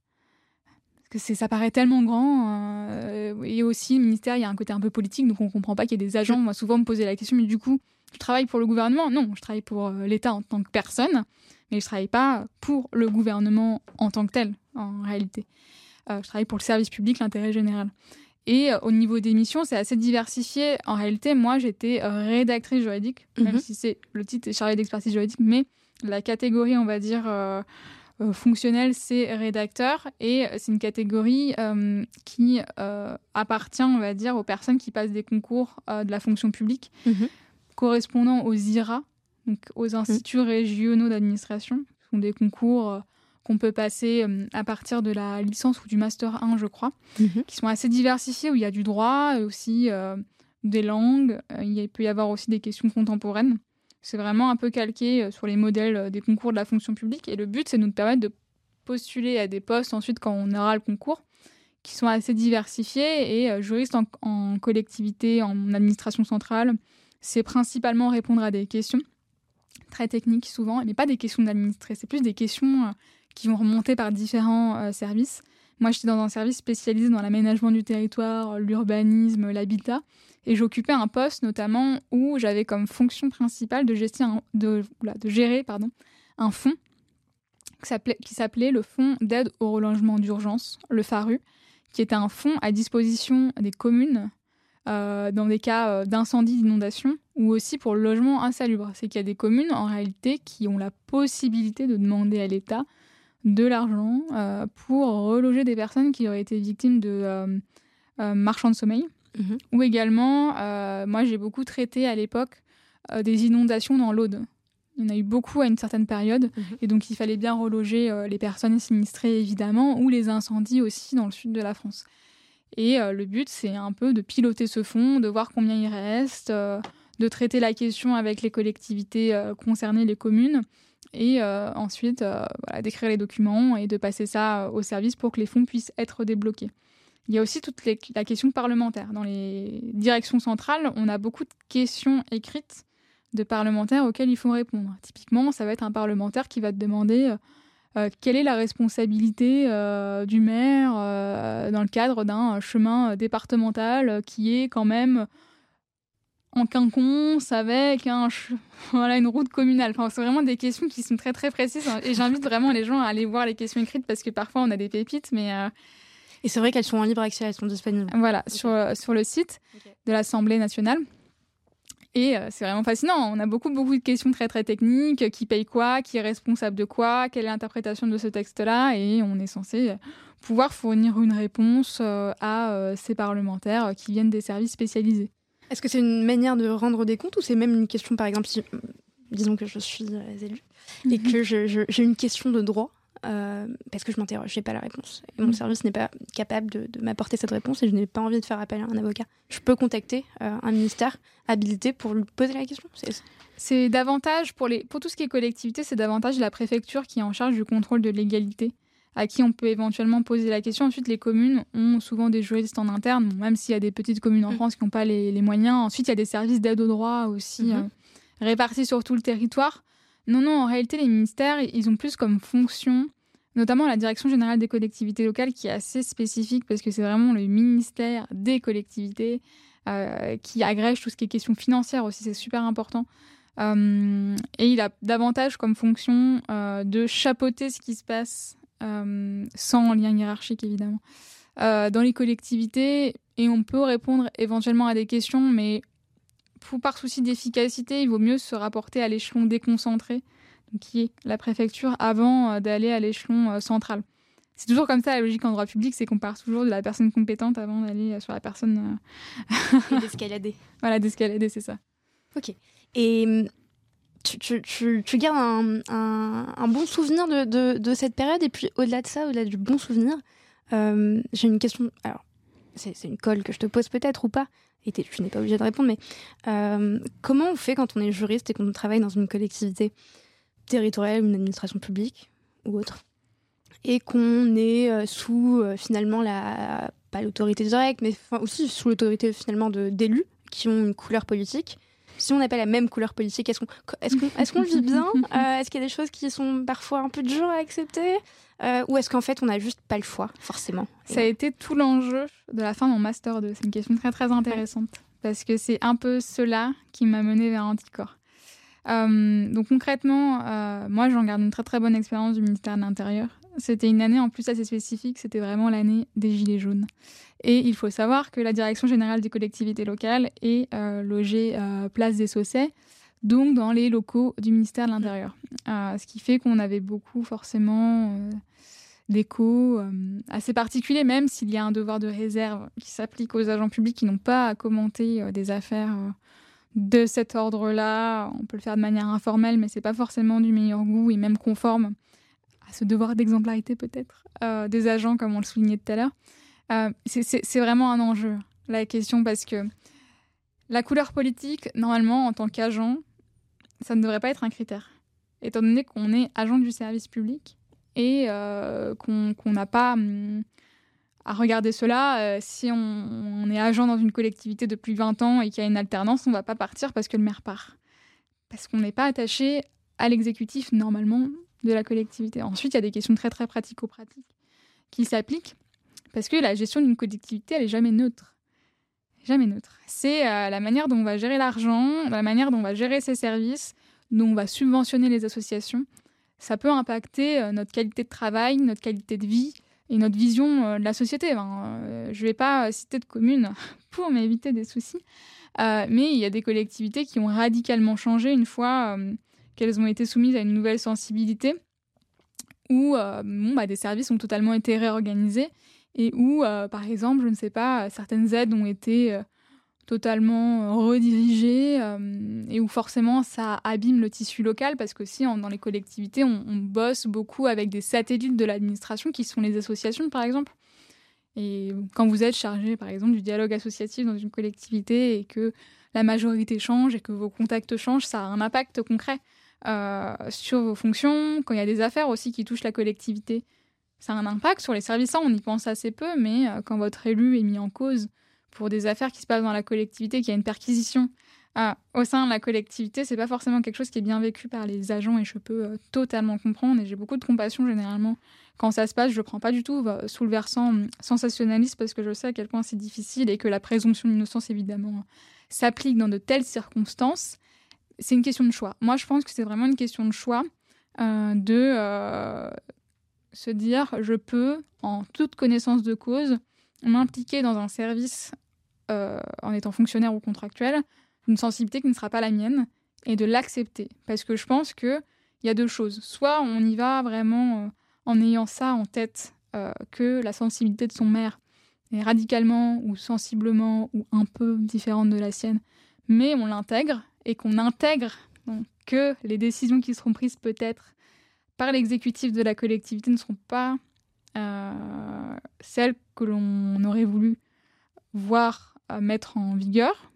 que ça paraît tellement grand. Euh, et aussi, le ministère, il y a un côté un peu politique, donc on comprend pas qu'il y ait des agents. Moi, souvent, me poser la question, mais du coup, je travaille pour le gouvernement? Non, je travaille pour euh, l'État en tant que personne, mais je travaille pas pour le gouvernement en tant que tel, en réalité. Euh, je travaille pour le service public, l'intérêt général. Et au niveau des missions, c'est assez diversifié. En réalité, moi, j'étais rédactrice juridique, même mhm. si c'est le titre est chargé d'expertise juridique, mais la catégorie, on va dire, euh, fonctionnel, c'est rédacteur et c'est une catégorie euh, qui euh, appartient, on va dire, aux personnes qui passent des concours de la fonction publique mhm. correspondant aux IRA, donc aux instituts régionaux d'administration. Ce sont des concours qu'on peut passer à partir de la licence ou du master 1, je crois, mhm. qui sont assez diversifiés, où il y a du droit, et aussi des langues, il peut y avoir aussi des questions contemporaines. C'est vraiment un peu calqué euh, sur les modèles euh, des concours de la fonction publique. Et le but, c'est de nous permettre de postuler à des postes ensuite quand on aura le concours, qui sont assez diversifiés. Et euh, juriste en, collectivité, en administration centrale, c'est principalement répondre à des questions très techniques souvent, mais pas des questions d'administrer, c'est plus des questions qui vont remonter par différents services. Moi, j'étais dans un service spécialisé dans l'aménagement du territoire, l'urbanisme, l'habitat. Et j'occupais un poste notamment où j'avais comme fonction principale de, gérer un fonds qui s'appelait le Fonds d'aide au relogement d'urgence, le FARU, qui était un fonds à disposition des communes euh, dans des cas euh, d'incendie, d'inondation, ou aussi pour le logement insalubre. C'est qu'il y a des communes en réalité qui ont la possibilité de demander à l'État de l'argent euh, pour reloger des personnes qui auraient été victimes de marchands de sommeil Mhm. Ou également, euh, moi j'ai beaucoup traité à l'époque euh, des inondations dans l'Aude. Il y en a eu beaucoup à une certaine période, mhm. et donc il fallait bien reloger euh, les personnes sinistrées évidemment, ou les incendies aussi dans le sud de la France. Et le but, c'est un peu de piloter ce fonds, de voir combien il reste, de traiter la question avec les collectivités concernées, les communes, et ensuite d'écrire les documents et de passer ça au service pour que les fonds puissent être débloqués. Il y a aussi toute la question parlementaire. Dans les directions centrales, on a beaucoup de questions écrites de parlementaires auxquelles il faut répondre. Typiquement, ça va être un parlementaire qui va te demander euh, euh, quelle est la responsabilité euh, du maire dans le cadre d'un chemin départemental qui est quand même en quinconce avec une route communale. C'est vraiment des questions qui sont très très précises et j'invite vraiment les gens à aller voir les questions écrites parce que parfois on a des pépites, mais et c'est vrai qu'elles sont en libre accès, elles sont disponibles. Voilà, sur, euh, sur le site de l'Assemblée nationale. Et euh, c'est vraiment fascinant. On a beaucoup, beaucoup de questions très, très techniques. Qui paye quoi Qui est responsable de quoi Quelle est l'interprétation de ce texte-là Et on est censé pouvoir fournir une réponse euh, à ces parlementaires qui viennent des services spécialisés. Est-ce que c'est une manière de rendre des comptes ou c'est même une question, par exemple, si, disons que je suis élue et mhm. que j'ai une question de droit? Euh, parce que je m'interroge, j'ai pas la réponse. Et mon Mm. service n'est pas capable de, de m'apporter cette réponse et je n'ai pas envie de faire appel à un avocat. Je peux contacter euh, un ministère habilité pour lui poser la question. C'est- davantage, pour, les, pour tout ce qui est collectivité, c'est davantage la préfecture qui est en charge du contrôle de l'égalité, à qui on peut éventuellement poser la question. Ensuite, les communes ont souvent des juristes en interne, même s'il y a des petites communes en Mm. France qui n'ont pas les, les moyens. Ensuite, il y a des services d'aide au droit aussi Mhm. euh, répartis sur tout le territoire. Non, non, en réalité, les ministères, ils ont plus comme fonction, notamment la Direction générale des collectivités locales, qui est assez spécifique parce que c'est vraiment le ministère des collectivités euh, qui agrège tout ce qui est question financière aussi, c'est super important. Euh, et il a davantage comme fonction euh, de chapeauter ce qui se passe sans lien hiérarchique évidemment dans les collectivités et on peut répondre éventuellement à des questions mais par souci d'efficacité il vaut mieux se rapporter à l'échelon déconcentré donc qui est la préfecture avant euh, d'aller à l'échelon euh, central c'est toujours comme ça la logique en droit public c'est qu'on part toujours de la personne compétente avant d'aller euh, sur la personne d'escalader. voilà d'escalader c'est ça Et hum, tu, tu, tu, tu gardes un, un, un bon souvenir de, de, de cette période. Et puis au-delà de ça, au-delà du bon souvenir, euh, j'ai une question. Alors, c'est c'est une colle que je te pose peut-être ou pas. Et tu n'es pas obligé de répondre, mais euh, comment on fait quand on est juriste et qu'on travaille dans une collectivité territoriale, une administration publique ou autre, et qu'on est euh, sous euh, finalement la pas l'autorité directe, mais aussi sous l'autorité finalement d'élus qui ont une couleur politique si on n'a pas la même couleur politique, est-ce qu'on vit bien? Euh, Est-ce qu'il y a des choses qui sont parfois un peu dures à accepter? Euh, Ou est-ce qu'en fait, on n'a juste pas le choix, forcément? Ça a été tout l'enjeu de la fin de mon Master 2. C'est une question très très intéressante parce que c'est un peu cela qui m'a mené vers Anticorps. Euh, donc concrètement, moi j'en garde une très très bonne expérience du ministère de l'Intérieur. C'était une année en plus assez spécifique, c'était vraiment l'année des Gilets jaunes. Et il faut savoir que la Direction générale des collectivités locales est euh, logée euh, place des Saussets, donc dans les locaux du ministère de l'Intérieur. Euh, ce qui fait qu'on avait beaucoup forcément d'échos assez particuliers, même s'il y a un devoir de réserve qui s'applique aux agents publics qui n'ont pas à commenter des affaires de cet ordre-là. On peut le faire de manière informelle, mais c'est pas forcément du meilleur goût et même conforme à ce devoir d'exemplarité peut-être euh, des agents, comme on le soulignait tout à l'heure. Euh, c'est- vraiment un enjeu, la question, parce que la couleur politique, normalement, en tant qu'agent, ça ne devrait pas être un critère. Étant donné qu'on est agent du service public et euh, qu'on n'a pas hum, à regarder cela, si on, on est agent dans une collectivité depuis 20 ans et qu'il y a une alternance, on ne va pas partir parce que le maire part. Parce qu'on n'est pas attaché à l'exécutif, normalement, de la collectivité. Ensuite, il y a des questions très, très pratico-pratiques qui s'appliquent parce que la gestion d'une collectivité, elle est jamais neutre. Jamais neutre. C'est euh, la manière dont on va gérer l'argent, la manière dont on va gérer ses services, dont on va subventionner les associations. Ça peut impacter euh, notre qualité de travail, notre qualité de vie et notre vision euh, de la société. Je ne vais pas citer de communes pour m'éviter des soucis, mais il y a des collectivités qui ont radicalement changé une fois qu'elles ont été soumises à une nouvelle sensibilité, où euh, bah, des services ont totalement été réorganisés et où, euh, par exemple, je ne sais pas, certaines aides ont été euh, totalement redirigées et où forcément ça abîme le tissu local parce que si dans les collectivités, on, on bosse beaucoup avec des satellites de l'administration qui sont les associations, par exemple. Et quand vous êtes chargé, par exemple, du dialogue associatif dans une collectivité et que la majorité change et que vos contacts changent, ça a un impact concret sur vos fonctions. Quand il y a des affaires aussi qui touchent la collectivité, ça a un impact sur les services. On y pense assez peu, mais euh, quand votre élu est mis en cause pour des affaires qui se passent dans la collectivité, qu'il y a une perquisition euh, au sein de la collectivité, c'est pas forcément quelque chose qui est bien vécu par les agents et je peux euh, totalement comprendre. Et j'ai beaucoup de compassion généralement quand ça se passe. Je prends pas du tout euh, sous le versant euh, sensationnaliste parce que je sais à quel point c'est difficile et que la présomption d'innocence évidemment s'applique dans de telles circonstances. C'est une question de choix. Moi, je pense que c'est vraiment une question de choix euh, de euh, se dire je peux, en toute connaissance de cause, m'impliquer dans un service euh, en étant fonctionnaire ou contractuel d'une sensibilité qui ne sera pas la mienne et de l'accepter. Parce que je pense qu'il y a deux choses. Soit on y va vraiment en ayant ça en tête, que la sensibilité de son maire est radicalement ou sensiblement ou un peu différente de la sienne, mais on l'intègre et qu'on intègre donc, que les décisions qui seront prises peut-être par l'exécutif de la collectivité ne seront pas celles que l'on aurait voulu voir mettre en vigueur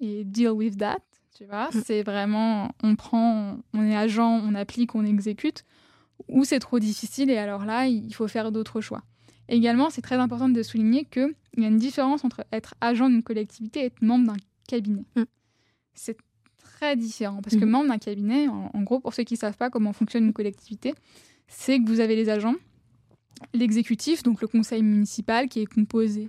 et deal with that. Tu vois, mm. c'est vraiment, on prend, on est agent, on applique, on exécute, ou c'est trop difficile et alors là, il faut faire d'autres choix. Également, c'est très important de souligner qu'il y a une différence entre être agent d'une collectivité et être membre d'un cabinet. Mm. C'est très différent parce que membre d'un cabinet, en, gros, pour ceux qui ne savent pas comment fonctionne une collectivité, c'est que vous avez les agents, l'exécutif, donc le conseil municipal qui est composé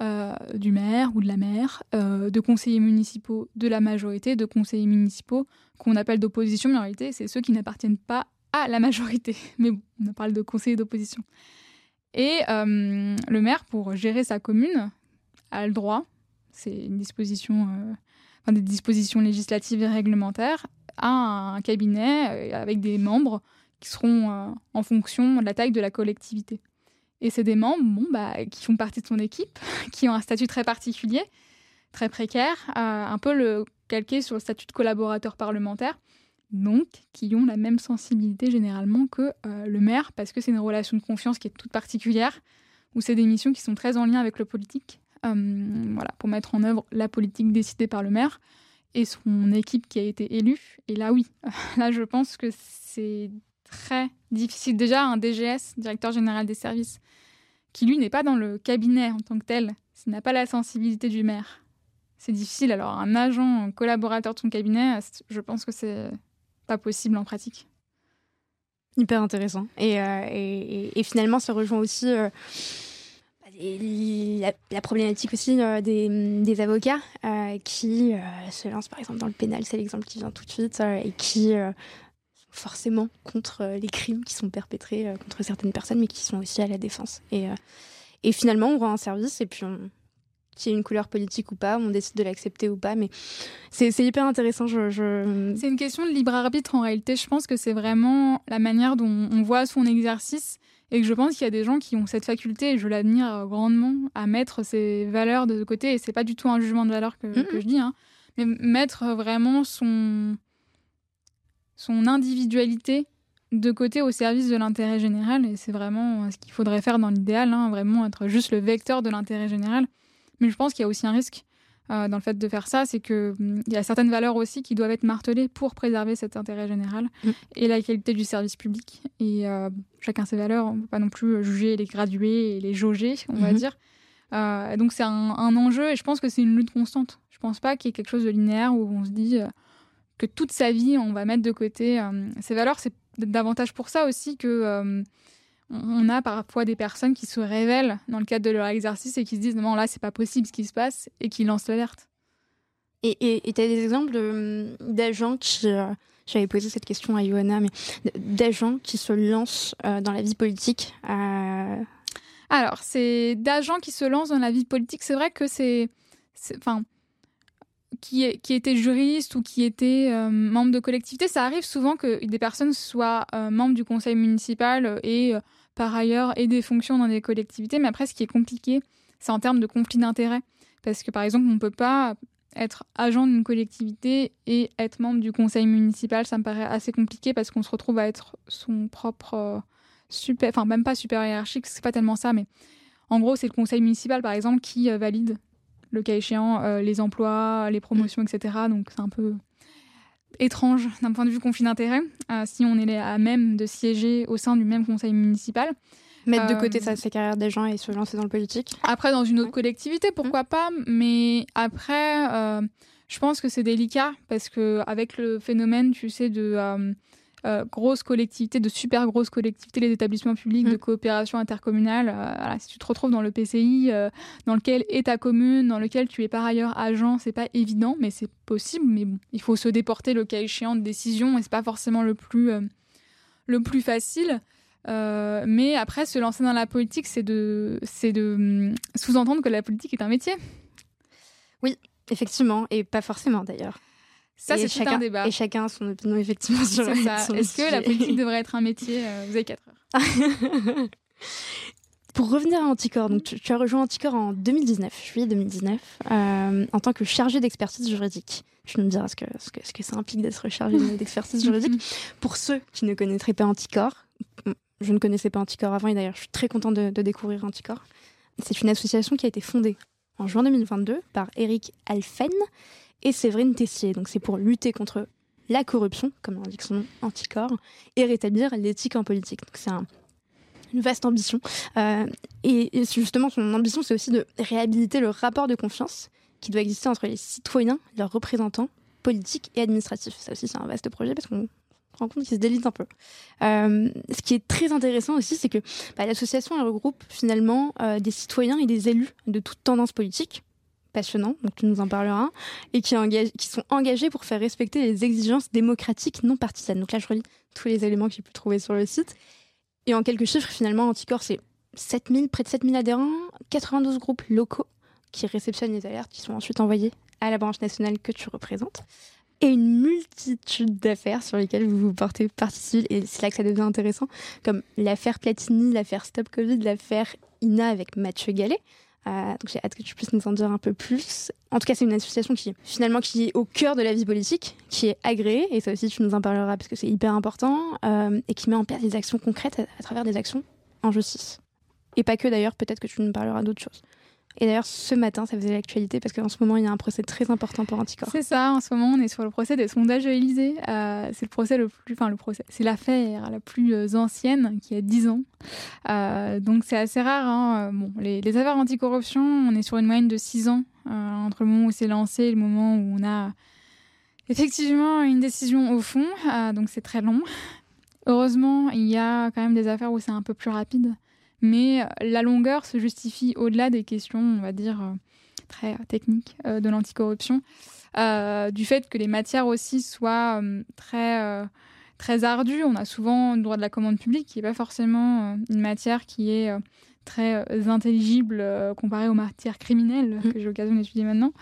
euh, du maire ou de la maire, euh, de conseillers municipaux de la majorité, de conseillers municipaux qu'on appelle d'opposition, mais en réalité, c'est ceux qui n'appartiennent pas à la majorité. Mais on parle de conseillers d'opposition. Et euh, le maire, pour gérer sa commune, a le droit, c'est une disposition, des dispositions législatives et réglementaires, à un cabinet avec des membres qui seront en fonction de la taille de la collectivité. Et c'est des membres bon, bah, qui font partie de son équipe, qui ont un statut très particulier, très précaire, euh, un peu le calqué sur le statut de collaborateur parlementaire, donc qui ont la même sensibilité généralement que euh, le maire, parce que c'est une relation de confiance qui est toute particulière, où c'est des missions qui sont très en lien avec le politique, euh, voilà, pour mettre en œuvre la politique décidée par le maire et son équipe qui a été élue. Et là, oui, là, je pense que c'est très difficile. Déjà, un DGS, directeur général des services, qui lui n'est pas dans le cabinet en tant que tel, s'il n'a pas la sensibilité du maire, c'est difficile. Alors, un agent, un collaborateur de son cabinet, je pense que c'est pas possible en pratique. Hyper intéressant. Et, euh, finalement, ça rejoint aussi euh, la, problématique aussi euh, des, avocats qui se lancent par exemple dans le pénal, c'est l'exemple qui vient tout de suite, et qui forcément contre euh, les crimes qui sont perpétrés euh, contre certaines personnes, mais qui sont aussi à la défense. Et, euh, et finalement, on rend un service et puis on, y ait une couleur politique ou pas, on décide de l'accepter ou pas. Mais c'est hyper intéressant. Je, C'est une question de libre arbitre en réalité. Je pense que c'est vraiment la manière dont on voit son exercice et que je pense qu'il y a des gens qui ont cette faculté, et je l'admire grandement, à mettre ces valeurs de côté. Et c'est pas du tout un jugement de valeur que, que je dis, hein, mais mettre vraiment son son individualité de côté au service de l'intérêt général. Et c'est vraiment ce qu'il faudrait faire dans l'idéal, hein, vraiment être juste le vecteur de l'intérêt général. Mais je pense qu'il y a aussi un risque euh, dans le fait de faire ça, c'est qu'il il y a certaines valeurs aussi qui doivent être martelées pour préserver cet intérêt général mm. et la qualité du service public. Et euh, chacun ses valeurs, on ne peut pas non plus juger, les graduer et les jauger, on va mm-hmm. dire. Euh, donc c'est un, un, enjeu et je pense que c'est une lutte constante. Je pense pas qu'il y ait quelque chose de linéaire où on se dit que toute sa vie, on va mettre de côté euh, ces valeurs. C'est davantage pour ça aussi que euh, on a parfois des personnes qui se révèlent dans le cadre de leur exercice et qui se disent non là c'est pas possible ce qui se passe et qui lancent l'alerte. Et tu as des exemples d'agents qui euh, j'avais posé cette question à Johanna mais d'agents qui se lancent dans la vie politique. Alors c'est d'agents qui se lancent dans la vie politique. C'est vrai que c'est enfin qui, qui étaient juristes ou qui étaient euh, membres de collectivités, ça arrive souvent que des personnes soient euh, membres du conseil municipal et euh, par ailleurs aient des fonctions dans des collectivités. Mais après, ce qui est compliqué, c'est en termes de conflit d'intérêts. Parce que par exemple, on ne peut pas être agent d'une collectivité et être membre du conseil municipal. Ça me paraît assez compliqué parce qu'on se retrouve à être son propre super, enfin même pas super hiérarchique, c'est pas tellement ça, mais en gros, c'est le conseil municipal, par exemple, qui valide le cas échéant, euh, les emplois, les promotions, etc. Donc c'est un peu étrange d'un point de vue conflit d'intérêt, euh, si on est à même de siéger au sein du même conseil municipal. Mettre de côté sa, euh, sa, carrière des gens et se lancer dans le politique Après, dans une autre collectivité, pourquoi mmh. pas Mais après, je pense que c'est délicat parce que avec le phénomène, tu sais, de euh, grosses collectivités, de super grosses collectivités, les établissements publics de mm. coopération intercommunale. Euh, si tu te retrouves dans le PCI, euh, dans lequel est ta commune, dans lequel tu es par ailleurs agent, c'est pas évident, mais c'est possible. Mais bon, il faut se déporter le cas échéant de décision et c'est pas forcément le plus, le plus facile. mais après, se lancer dans la politique, c'est de, c'est de hum, sous-entendre que la politique est un métier. Oui, effectivement, et pas forcément d'ailleurs. Ça, c'est chacun, un débat. Et chacun a son opinion, effectivement, sur, ça. Est-ce que la politique devrait être un métier euh, Vous avez 4 heures. pour revenir à Anticor, donc tu, as rejoint Anticor en 2019, juillet 2019, euh, en tant que chargé d'expertise juridique. Tu nous diras ce que, ce que, ce que ça implique d'être chargé d'expertise juridique. Pour ceux qui ne connaîtraient pas Anticor, je ne connaissais pas Anticor avant et d'ailleurs je suis très contente de, de découvrir Anticor. C'est une association qui a été fondée en juin 2022 par Eric Alphen et Séverine Tessier. Donc c'est pour lutter contre la corruption, comme l'indique son nom, Anticor, et rétablir l'éthique en politique. Donc c'est une vaste ambition. Euh, et, justement, son ambition, c'est aussi de réhabiliter le rapport de confiance qui doit exister entre les citoyens, leurs représentants politiques et administratifs. Ça aussi, c'est un vaste projet parce qu'on rend compte qu'il se délite un peu. Euh, ce qui est très intéressant aussi, c'est que bah, l'association regroupe finalement euh, des citoyens et des élus de toutes tendances politiques, passionnants, donc tu nous en parleras, et qui, sont engagés pour faire respecter les exigences démocratiques non partisanes. Donc là, je relis tous les éléments que j'ai pu trouver sur le site. Et en quelques chiffres, finalement, Anticor, c'est 7000, près de 7000 adhérents, 92 groupes locaux qui réceptionnent les alertes qui sont ensuite envoyées à la branche nationale que tu représentes et une multitude d'affaires sur lesquelles vous vous portez partie. Et c'est là que ça devient intéressant, comme l'affaire Platini, l'affaire Stop Covid, l'affaire INA avec Mathieu Gallet. Euh, donc j'ai hâte que tu puisses nous en dire un peu plus. En tout cas, c'est une association qui finalement qui est au cœur de la vie politique, qui est agréée, et ça aussi tu nous en parleras parce que c'est hyper important, euh, et qui met en place des actions concrètes à travers des actions en justice. Et pas que d'ailleurs, peut-être que tu nous parleras d'autres choses. Et d'ailleurs, ce matin, ça faisait l'actualité parce qu'en ce moment, il y a un procès très important pour Anticor. C'est ça, en ce moment, on est sur le procès des sondages Élysée. Euh, c'est le procès le plus. Enfin, le procès. C'est l'affaire la plus euh, ancienne, qui a 10 ans. Euh, donc, c'est assez rare. Hein. Bon, les, les, affaires anticorruption, on est sur une moyenne de 6 ans entre le moment où c'est lancé et le moment où on a effectivement une décision au fond. donc, c'est très long. Heureusement, il y a quand même des affaires où c'est un peu plus rapide mais euh, la longueur se justifie au-delà des questions, on va dire, euh, très techniques euh, de l'anticorruption, du fait que les matières aussi soient très très ardues. On a souvent le droit de la commande publique, qui n'est pas forcément une matière qui est très intelligible comparée aux matières criminelles mmh. que j'ai l'occasion d'étudier maintenant,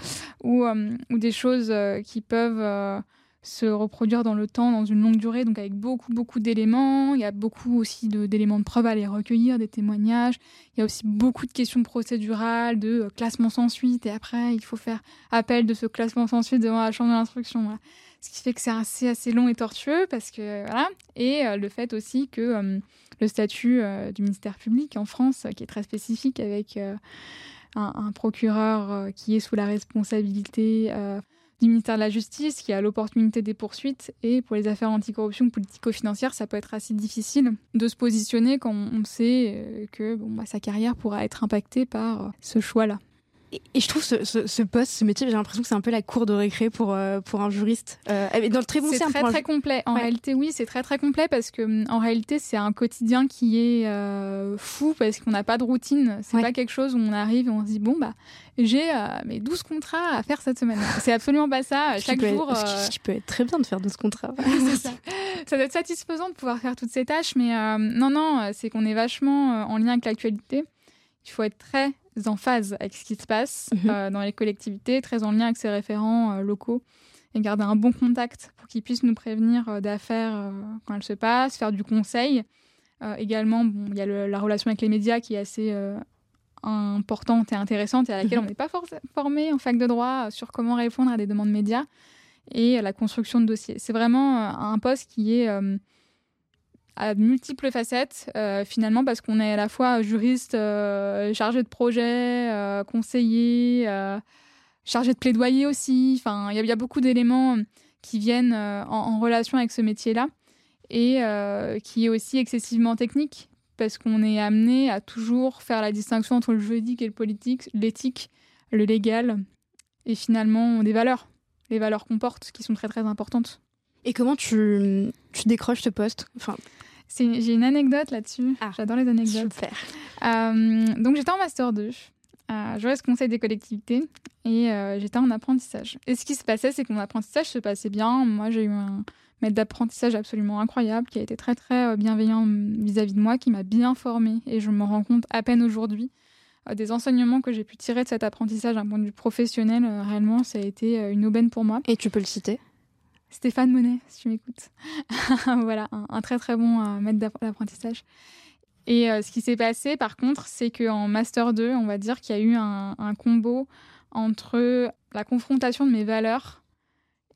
ou, ou des choses qui peuvent se reproduire dans le temps, dans une longue durée, donc avec beaucoup, beaucoup d'éléments. Il y a beaucoup aussi d'éléments de, preuve à les recueillir, des témoignages. Il y a aussi beaucoup de questions procédurales, de euh, classement sans suite, et après, il faut faire appel de ce classement sans suite devant la chambre de l'instruction. Ce qui fait que c'est assez, assez long et tortueux, parce que, voilà. Et euh, le fait aussi que euh, le statut du ministère public en France, qui est très spécifique avec un, procureur qui est sous la responsabilité du ministère de la Justice qui a l'opportunité des poursuites. Et pour les affaires anticorruption politico-financières, ça peut être assez difficile de se positionner quand on sait euh, que bon, bah, sa carrière pourra être impactée par euh, ce choix-là. Et, je trouve ce, ce, poste, ce métier, j'ai l'impression que c'est un peu la cour de récré pour, euh, pour un juriste. Euh, dans le très bon C'est très, très complet. En réalité, oui, c'est très, très complet parce que, en réalité, c'est un quotidien qui est euh, fou parce qu'on n'a pas de routine. C'est pas quelque chose où on arrive et on se dit, bon, bah, j'ai mes 12 contrats à faire cette semaine. C'est absolument pas ça. Chaque jour. Ce qui peut être très bien de faire 12 contrats. ça. ça doit être satisfaisant de pouvoir faire toutes ces tâches, mais non, non, c'est qu'on est vachement en lien avec l'actualité. Il faut être très en phase avec ce qui se passe mhm. euh, dans les collectivités, très en lien avec ses référents euh, locaux et garder un bon contact pour qu'ils puissent nous prévenir euh, d'affaires quand elles se passent, faire du conseil. également, bon, il y a la relation avec les médias qui est assez importante et intéressante et à laquelle mhm. on n'est pas formé en fac de droit sur comment répondre à des demandes médias et la construction de dossiers. C'est vraiment un poste qui est à multiples facettes, euh, finalement, parce qu'on est à la fois juriste, euh, chargé de projet, euh, conseiller, chargé de plaidoyer aussi. Enfin, il y, a beaucoup d'éléments qui viennent en, relation avec ce métier-là et qui est aussi excessivement technique, parce qu'on est amené à toujours faire la distinction entre le juridique et le politique, l'éthique, le légal, et finalement des valeurs, les valeurs qu'on porte, qui sont très très importantes. Et comment tu, tu décroches ce poste enfin... J'ai une anecdote là-dessus. Ah, J'adore les anecdotes. Super. Euh, donc j'étais en Master 2. Euh, je reste conseil des collectivités et euh, j'étais en apprentissage. Et ce qui se passait, c'est que mon apprentissage se passait bien. Moi, j'ai eu un maître d'apprentissage absolument incroyable qui a été très très bienveillant vis-à-vis de moi, qui m'a bien formée. Et je me rends compte à peine aujourd'hui des enseignements que j'ai pu tirer de cet apprentissage d'un point de vue professionnel. réellement, ça a été une aubaine pour moi. Et tu peux le citer Stéphane Monet, si tu m'écoutes. voilà, un, très très bon euh, maître d'apprentissage. Et ce qui s'est passé, par contre, c'est qu'en Master 2, on va dire qu'il y a eu un, un, combo entre la confrontation de mes valeurs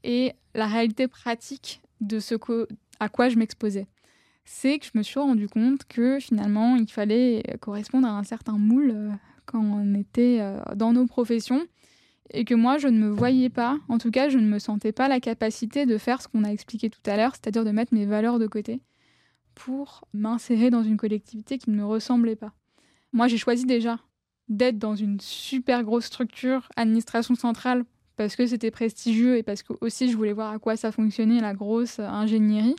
et la réalité pratique de ce à quoi je m'exposais. C'est que je me suis rendu compte que finalement, il fallait correspondre à un certain moule quand on était dans nos professions et que moi, je ne me voyais pas, en tout cas, je ne me sentais pas la capacité de faire ce qu'on a expliqué tout à l'heure, c'est-à-dire de mettre mes valeurs de côté pour m'insérer dans une collectivité qui ne me ressemblait pas. Moi, j'ai choisi déjà d'être dans une super grosse structure, administration centrale, parce que c'était prestigieux et parce que aussi je voulais voir à quoi ça fonctionnait, la grosse ingénierie.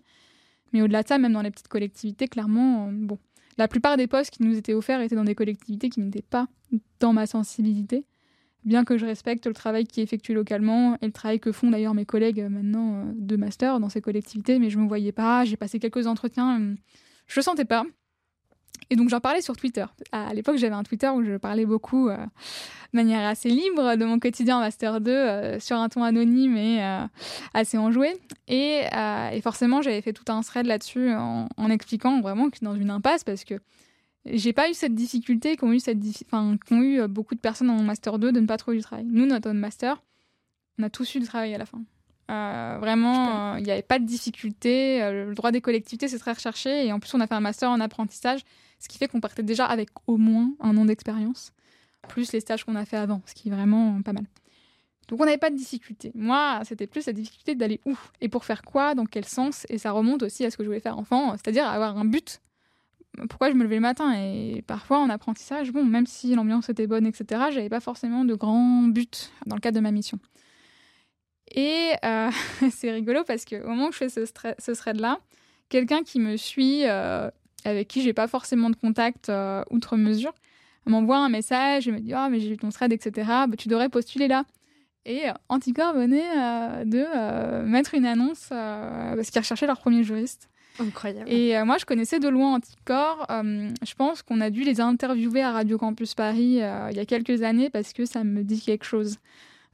Mais au-delà de ça, même dans les petites collectivités, clairement, bon, la plupart des postes qui nous étaient offerts étaient dans des collectivités qui n'étaient pas dans ma sensibilité bien que je respecte le travail qui est effectué localement et le travail que font d'ailleurs mes collègues euh, maintenant euh, de master dans ces collectivités, mais je ne me voyais pas, j'ai passé quelques entretiens, euh, je ne sentais pas. Et donc j'en parlais sur Twitter. À l'époque, j'avais un Twitter où je parlais beaucoup de manière assez libre de mon quotidien en Master 2 sur un ton anonyme et assez enjoué. Et, et forcément, j'avais fait tout un thread là-dessus en, en, expliquant vraiment que dans une impasse parce que j'ai pas eu cette difficulté qu'ont eu, cette enfin, qu'ont eu euh, beaucoup de personnes en master 2 de ne pas trouver du travail. Nous, notre master, on a tous eu du travail à la fin. Euh, vraiment, il n'y avait pas de difficulté. Euh, le droit des collectivités, c'est très recherché. Et en plus, on a fait un master en apprentissage, ce qui fait qu'on partait déjà avec au moins un an d'expérience, plus les stages qu'on a fait avant, ce qui est vraiment pas mal. Donc on n'avait pas de difficulté. Moi, c'était plus la difficulté d'aller où et pour faire quoi, dans quel sens. Et ça remonte aussi à ce que je voulais faire enfant, c'est-à-dire avoir un but pourquoi je me levais le matin. Et parfois, en apprentissage, bon, même si l'ambiance était bonne, etc., j'avais pas forcément de grands buts dans le cadre de ma mission. Et euh, c'est rigolo parce qu'au moment où je fais ce, thread-là, quelqu'un qui me suit, euh, avec qui j'ai pas forcément de contact euh, outre mesure, m'envoie un message et me dit Ah, mais j'ai vu ton thread, etc. Bah, tu devrais postuler là. Et Anticorps venait de mettre une annonce parce qu'ils recherchaient leur premier juriste. Incroyable. Et euh, moi, je connaissais de loin Anticorps. Euh, je pense qu'on a dû les interviewer à Radio Campus Paris euh, il y a quelques années parce que ça me dit quelque chose.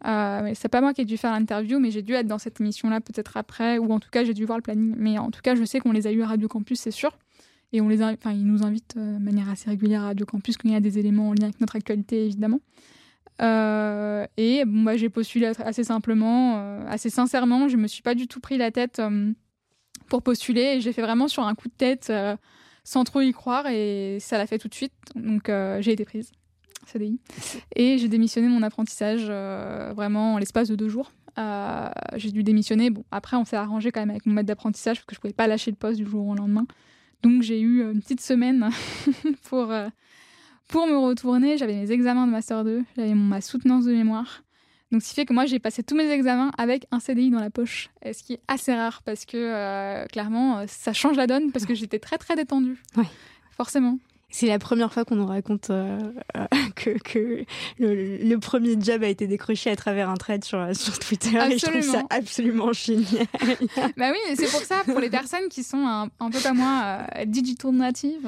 C'est pas moi qui ai dû faire l'interview, mais j'ai dû être dans cette émission-là peut-être après, ou en tout cas, j'ai dû voir le planning. Mais en tout cas, je sais qu'on les a eu à Radio Campus, c'est sûr. Et on les enfin, ils nous invitent de manière assez régulière à Radio Campus quand il y a des éléments en lien avec notre actualité, évidemment. et bon, bah, j'ai postulé assez simplement, assez sincèrement. Je me suis pas du tout pris la tête pour postuler. Et j'ai fait vraiment sur un coup de tête, euh, sans trop y croire, et ça l'a fait tout de suite. Donc euh, j'ai été prise, CDI. Et j'ai démissionné mon apprentissage euh, vraiment en l'espace de deux jours. j'ai dû démissionner. Bon, après, on s'est arrangé quand même avec mon maître d'apprentissage parce que je pouvais pas lâcher le poste du jour au lendemain. Donc j'ai eu une petite semaine pour, pour me retourner. J'avais mes examens de Master 2, j'avais ma soutenance de mémoire. Donc, ce qui fait que moi, j'ai passé tous mes examens avec un CDI dans la poche, ce qui est assez rare parce que euh, clairement, euh, ça change la donne parce que j'étais très très détendue. Oui. Forcément. C'est la première fois qu'on nous raconte euh, euh, que, que le, premier job a été décroché à travers un trade sur, sur Twitter. Et je trouve ça absolument génial. bah oui, c'est pour ça, pour les personnes qui sont un, peu comme moi, euh, digital native,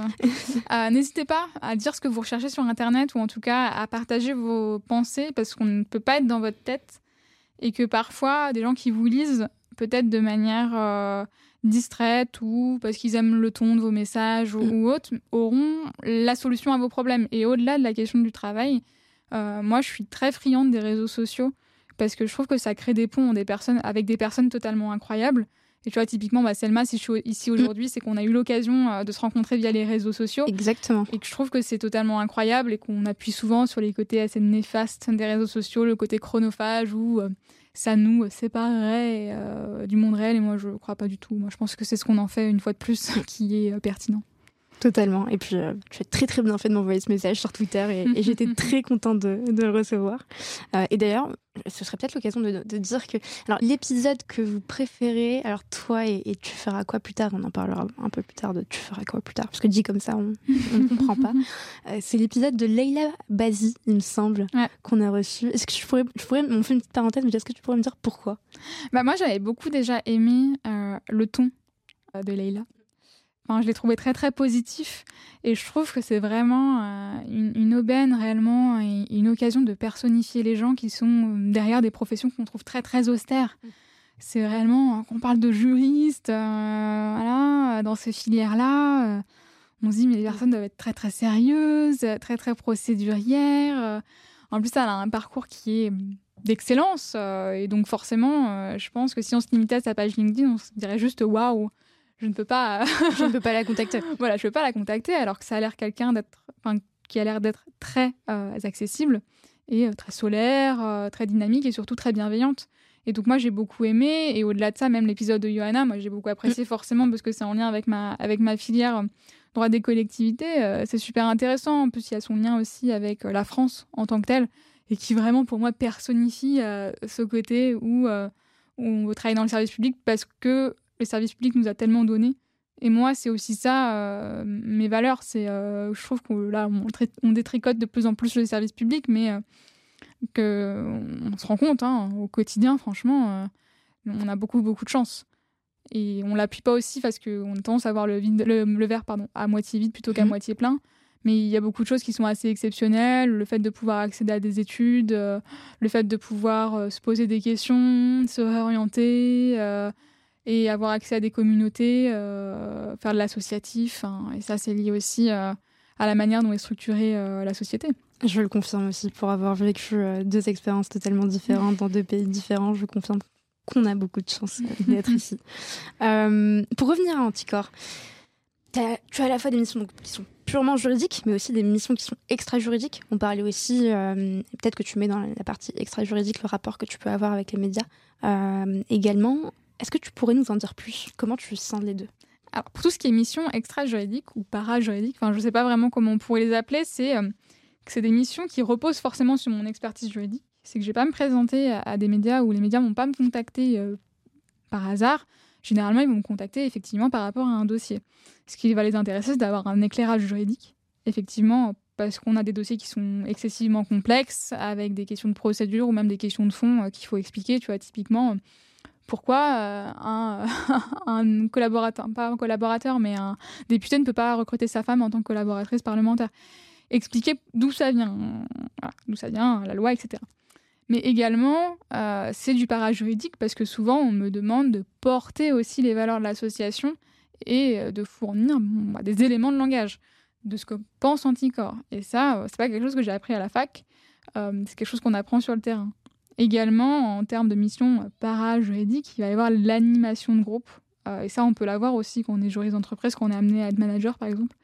n'hésitez pas à dire ce que vous recherchez sur Internet ou en tout cas à partager vos pensées parce qu'on ne peut pas être dans votre tête et que parfois, des gens qui vous lisent, peut-être de manière distraites ou parce qu'ils aiment le ton de vos messages ou, mm. autres, auront la solution à vos problèmes. Et au-delà de la question du travail, euh, moi, je suis très friande des réseaux sociaux parce que je trouve que ça crée des ponts des personnes, avec des personnes totalement incroyables. Et tu vois, typiquement, bah, Selma, si je suis ici mm. aujourd'hui, c'est qu'on a eu l'occasion euh, de se rencontrer via les réseaux sociaux. Exactement. Et que je trouve que c'est totalement incroyable et qu'on appuie souvent sur les côtés assez néfastes des réseaux sociaux, le côté chronophage ou euh, ça nous séparerait euh, du monde réel et moi je ne crois pas du tout. Moi je pense que c'est ce qu'on en fait une fois de plus qui est euh, pertinent. Totalement. Et puis, euh, tu as très très bien fait de m'envoyer ce message sur Twitter et, j'étais très contente de, le recevoir. Euh, et d'ailleurs, ce serait peut-être l'occasion de, dire que, alors l'épisode que vous préférez, alors toi et, tu feras quoi plus tard, on en parlera un peu plus tard de tu feras quoi plus tard, parce que dit comme ça, on ne comprend pas. Euh, c'est l'épisode de Leila Bazi, il me semble, qu'on a reçu. Est-ce que je pourrais, je pourrais, on fait une petite parenthèse, mais est-ce que tu pourrais me dire pourquoi? Bah moi, j'avais beaucoup déjà aimé le ton de Leila je l'ai trouvé très très positif et je trouve que c'est vraiment euh, une, aubaine réellement et une occasion de personnifier les gens qui sont euh, derrière des professions qu'on trouve très très austères. Mm. C'est réellement qu'on parle de juristes, euh, voilà, dans ces filières-là, on se dit, mais les personnes doivent être très, très sérieuses, très, très procédurières. En plus, elle a un parcours qui est d'excellence. et donc, forcément, je pense que si on se limitait à sa page LinkedIn, on se dirait juste waouh, je ne peux pas. je ne peux pas la contacter. voilà, je ne peux pas la contacter, alors que ça a l'air quelqu'un d'être, enfin, qui a l'air d'être très accessible et très solaire, très dynamique et surtout très bienveillante. Et donc moi j'ai beaucoup aimé et au-delà de ça même l'épisode de Johanna moi j'ai beaucoup apprécié mm. forcément parce que c'est en lien avec ma avec ma filière euh, droit des collectivités euh, c'est super intéressant en plus il y a son lien aussi avec euh, la France en tant que telle et qui vraiment pour moi personnifie ce côté où, où on veut travailler dans le service public parce que le service public nous a tellement donné et moi c'est aussi ça mes valeurs c'est je trouve qu'on là on, on, détricote de plus en plus le service public mais que on se rend compte hein, au quotidien, franchement, euh, on a beaucoup, beaucoup de chance. Et on l'appuie pas aussi parce qu'on a tendance à voir le, le, verre pardon, à moitié vide plutôt qu'à mhm. moitié plein. Mais il y a beaucoup de choses qui sont assez exceptionnelles. Le fait de pouvoir accéder à des études, euh, le fait de pouvoir euh, se poser des questions, se réorienter et avoir accès à des communautés, faire de l'associatif. Hein. et ça, c'est lié aussi à la manière dont est structurée la société. Je le confirme aussi, pour avoir vécu euh, deux expériences totalement différentes dans deux pays différents, je confirme qu'on a beaucoup de chance euh, d'être ici. Euh, pour revenir à Anticor, tu as à la fois des missions qui sont purement juridiques, mais aussi des missions qui sont extra-juridiques. On parlait aussi, peut-être que tu mets dans la partie extra-juridique le rapport que tu peux avoir avec les médias également. Est-ce que tu pourrais nous en dire plus? Comment tu sens les deux? Alors, pour tout ce qui est mission extra-juridique ou para-juridique, enfin, je ne sais pas vraiment comment on pourrait les appeler, c'est c'est des missions qui reposent forcément sur mon expertise juridique. C'est que je vais pas me présenter à, des médias où les médias vont pas me contacter euh, par hasard. Généralement, ils vont me contacter effectivement par rapport à un dossier. Ce qui va les intéresser, c'est d'avoir un éclairage juridique, effectivement, parce qu'on a des dossiers qui sont excessivement complexes, avec des questions de procédure ou même des questions de fond euh, qu'il faut expliquer. Tu vois, typiquement, pourquoi euh, un, collaborateur, pas un collaborateur, mais un député ne peut pas recruter sa femme en tant que collaboratrice parlementaire expliquer d'où ça vient, d'où ça vient, la loi, etc. Mais également, euh, c'est du parajuridique parce que souvent on me demande de porter aussi les valeurs de l'association et euh, de fournir bah, des éléments de langage de ce que pense Anticor. Et ça, c'est pas quelque chose que j'ai appris à la fac, c'est quelque chose qu'on apprend sur le terrain. Également, en termes de mission parajuridique, il va y avoir l'animation de groupe. et ça, on peut l'avoir aussi quand on est juriste d'entreprise, quand on est amené à être manager, par exemple.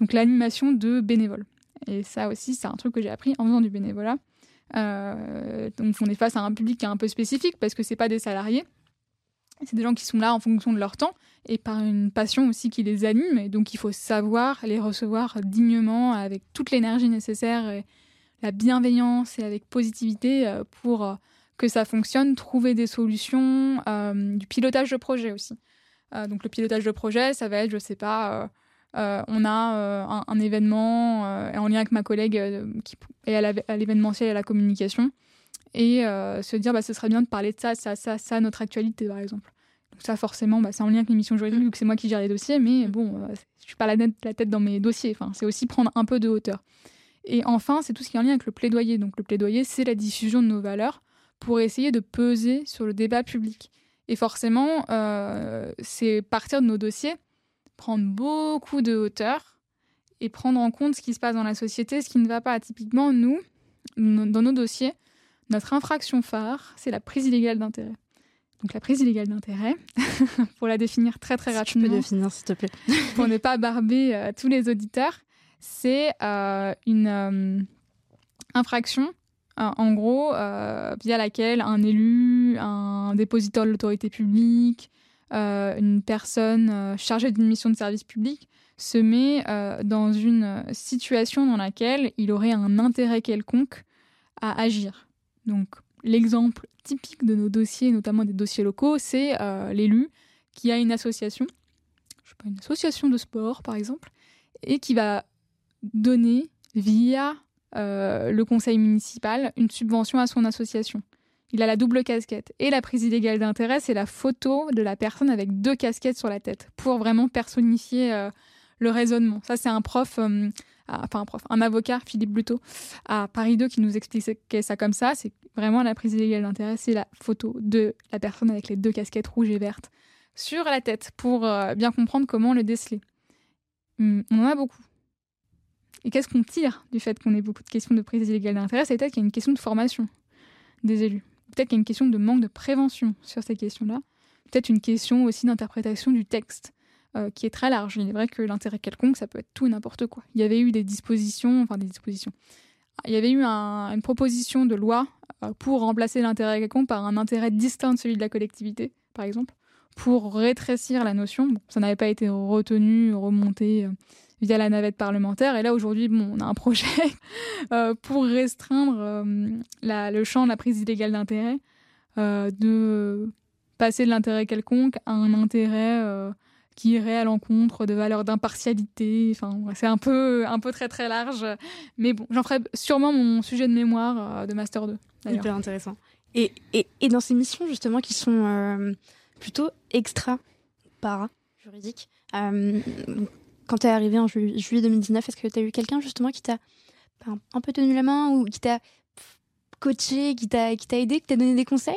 Donc l'animation de bénévoles. Et ça aussi, c'est un truc que j'ai appris en faisant du bénévolat. Euh, donc on est face à un public qui est un peu spécifique parce que c'est pas des salariés. C'est des gens qui sont là en fonction de leur temps et par une passion aussi qui les anime. Et donc il faut savoir les recevoir dignement avec toute l'énergie nécessaire la bienveillance et avec positivité euh, pour euh, que ça fonctionne, trouver des solutions, du pilotage de projet aussi. donc le pilotage de projet, ça va être, je sais pas, euh, on a euh, un, événement euh, en lien avec ma collègue qui est à l'événementiel et à la communication et se dire bah, ce serait bien de parler de ça, ça, ça, ça, notre actualité par exemple. Donc ça forcément, bah, c'est en lien avec l'émission juridique vu que c'est moi qui gère les dossiers, mais bon, je suis pas la, la tête dans mes dossiers. Enfin, c'est aussi prendre un peu de hauteur. Et enfin, c'est tout ce qui est en lien avec le plaidoyer. Donc le plaidoyer, c'est la diffusion de nos valeurs pour essayer de peser sur le débat public. Et forcément, c'est partir de nos dossiers prendre beaucoup de hauteur et prendre en compte ce qui se passe dans la société, ce qui ne va pas. Typiquement, nous, dans nos dossiers, notre infraction phare, c'est la prise illégale d'intérêt. Donc la prise illégale d'intérêt, pour la définir très très rapidement. Tu peux définir s'il te plaît. pour ne pas barber euh, tous les auditeurs, c'est euh, une euh, infraction, en gros, via laquelle un élu, un dépositeur de l'autorité publique, euh, une personne euh, chargée d'une mission de service public se met euh, dans une situation dans laquelle il aurait un intérêt quelconque à agir. Donc l'exemple typique de nos dossiers, notamment des dossiers locaux, c'est l'élu qui a une association, je sais pas, une association de sport par exemple, et qui va donner via le conseil municipal une subvention à son association il a la double casquette. Et la prise illégale d'intérêt, c'est la photo de la personne avec deux casquettes sur la tête, pour vraiment personnifier euh, le raisonnement. Ça, c'est un prof, euh, enfin un prof, un avocat, Philippe Bluto, à Paris 2 qui nous expliquait ça comme ça. C'est vraiment la prise illégale d'intérêt, c'est la photo de la personne avec les deux casquettes rouges et vertes sur la tête, pour euh, bien comprendre comment le déceler. hum, on en a beaucoup. Et qu'est-ce qu'on tire du fait qu'on ait beaucoup de questions de prise illégale d'intérêt? C'est peut-être qu'il y a une question de formation des élus. Peut-être qu'il y a une question de manque de prévention sur ces questions-là. Peut-être une question aussi d'interprétation du texte. Euh, qui est très large. Il est vrai que l'intérêt quelconque, ça peut être tout et n'importe quoi. Il y avait eu des dispositions, enfin des dispositions. Il y avait eu une proposition de loi euh, pour remplacer l'intérêt quelconque par un intérêt distinct de celui de la collectivité, par exemple, pour rétrécir la notion. ça n'avait pas été retenu, remonté euh, via la navette parlementaire. Et là, aujourd'hui, bon, on a un projet pour restreindre le champ de la prise illégale d'intérêt, de passer de l'intérêt quelconque à un intérêt qui irait à l'encontre de valeurs d'impartialité. Enfin, c'est un peu, un peu très très large. Mais bon, j'en ferai sûrement mon sujet de mémoire euh, de Master 2. Hyper intéressant. Et, et, et, dans ces missions, justement, qui sont euh, plutôt extra para juridiques, euh, quand tu es arrivé en juillet 2019, est-ce que tu as eu quelqu'un, justement, qui t'a un peu tenu la main ou qui t'a coaché, qui t'a aidé, qui t'a donné des conseils.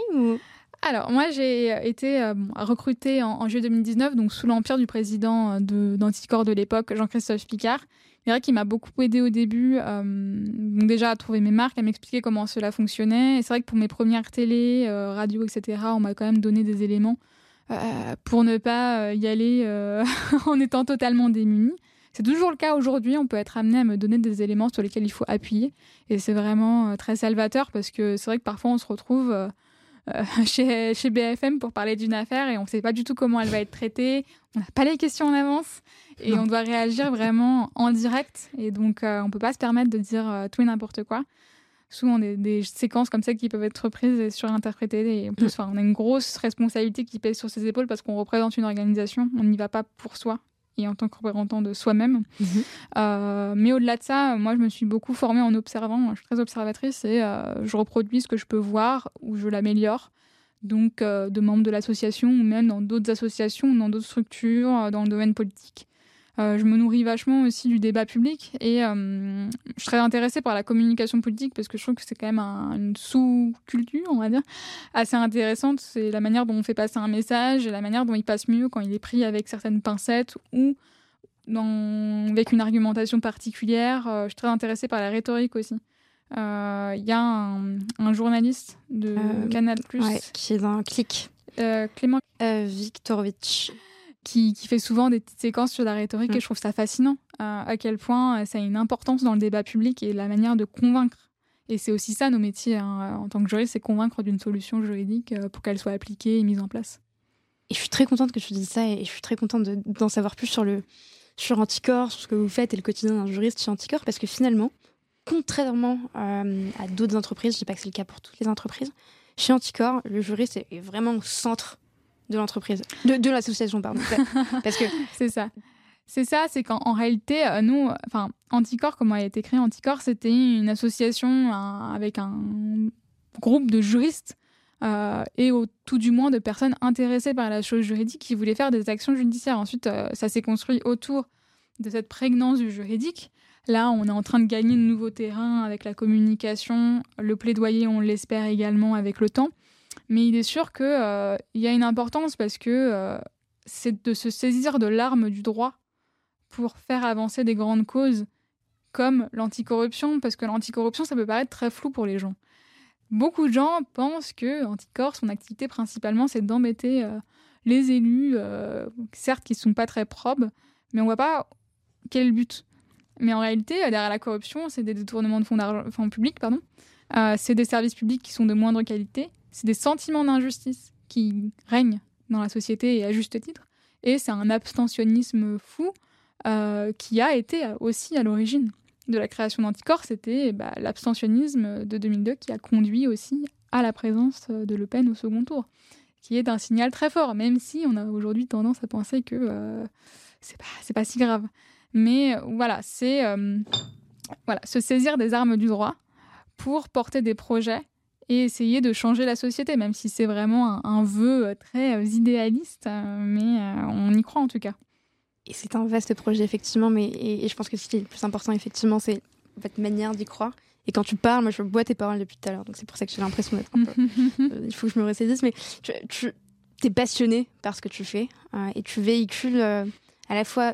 Alors, moi, j'ai été euh, recrutée en, juillet 2019, donc sous l'empire du président euh, d'Anticor de, l'époque, Jean-Christophe Picard. C'est vrai qu'il m'a beaucoup aidé au début, euh, donc déjà à trouver mes marques, à m'expliquer comment cela fonctionnait. Et c'est vrai que pour mes premières télé, radio, etc., on m'a quand même donné des éléments pour ne pas y aller en étant totalement démunie. C'est toujours le cas aujourd'hui. On peut être amené à me donner des éléments sur lesquels il faut appuyer. Et c'est vraiment très salvateur parce que c'est vrai que parfois on se retrouve euh, chez, chez, BFM pour parler d'une affaire et on ne sait pas du tout comment elle va être traitée. On n'a pas les questions en avance et on doit réagir vraiment en direct. Et donc, euh, on ne peut pas se permettre de dire euh, tout et n'importe quoi. Souvent, des séquences comme ça qui peuvent être reprises et surinterprétées. Et en plus, mm. on a une grosse responsabilité qui pèse sur ses épaules parce qu'on représente une organisation. On n'y va pas pour soi et en tant que représentant de soi-même. Mhm. Euh, mais au-delà de ça, moi, je me suis beaucoup formée en observant. Je suis très observatrice et euh, je reproduis ce que je peux voir ou je l'améliore. Donc, euh, de membres de l'association ou même dans d'autres associations, dans d'autres structures, dans le domaine politique. Euh, je me nourris vachement aussi du débat public et euh, je serais intéressée par la communication politique parce que je trouve que c'est quand même une sous-culture, on va dire, assez intéressante. C'est la manière dont on fait passer un message et la manière dont il passe mieux quand il est pris avec certaines pincettes ou avec une argumentation particulière. Euh, je suis très intéressée par la rhétorique aussi. Il y a un, journaliste de Canal qui est dans Clic. Clément Viktorovitch qui, fait souvent des petites séquences sur la rhétorique et mm. je trouve ça fascinant euh, à quel point euh, ça a une importance dans le débat public et la manière de convaincre. Et c'est aussi ça nos métiers hein, en tant que juriste, c'est convaincre d'une solution juridique euh, pour qu'elle soit appliquée et mise en place. Et je suis très contente que tu dises ça et je suis très contente d'en savoir plus sur le sur Anticor, sur ce que vous faites et le quotidien d'un juriste chez Anticor parce que finalement, contrairement à d'autres entreprises, je dis pas que c'est le cas pour toutes les entreprises, chez Anticor, le juriste est vraiment au centre de l'entreprise, de, l'association, pardon. Parce que c'est ça. C'est ça, c'est qu'en réalité, euh, nous, enfin, Anticor, comment a été créé Anticor, c'était une association avec un groupe de juristes euh, et au, tout du moins de personnes intéressées par la chose juridique qui voulaient faire des actions judiciaires. Ensuite, euh, ça s'est construit autour de cette prégnance du juridique. Là, on est en train de gagner de nouveaux terrains avec la communication, le plaidoyer, on l'espère également avec le temps. Mais il est sûr qu'il euh, y a une importance parce que euh, c'est de se saisir de l'arme du droit pour faire avancer des grandes causes comme l'anticorruption, parce que l'anticorruption, ça peut paraître très flou pour les gens. Beaucoup de gens pensent que Anticor, son activité principalement, c'est d'embêter euh, les élus, certes qui ne sont pas très probes, mais on voit pas quel but. Mais en réalité, derrière la corruption, c'est des détournements de fonds, publics, pardon. c'est des services publics qui sont de moindre qualité, c'est des sentiments d'injustice qui règnent dans la société et à juste titre. Et c'est un abstentionnisme fou euh, qui a été aussi à l'origine de la création d'Anticorps. C'était bah, l'abstentionnisme de 2002 qui a conduit aussi à la présence de Le Pen au second tour, qui est un signal très fort, même si on a aujourd'hui tendance à penser que euh, c'est pas, pas si grave. Mais voilà, c'est euh, voilà, se saisir des armes du droit pour porter des projets et essayer de changer la société, même si c'est vraiment un, vœu euh, très euh, idéaliste, euh, mais on y croit en tout cas. Et c'est un vaste projet, effectivement, mais et, je pense que ce qui est le plus important, effectivement, c'est votre manière d'y croire. Et quand tu parles, moi je bois tes paroles depuis tout à l'heure, donc c'est pour ça que j'ai l'impression d'être un peu. il faut que je me ressaisisse, mais tu, es passionné par ce que tu fais et tu véhicules à la fois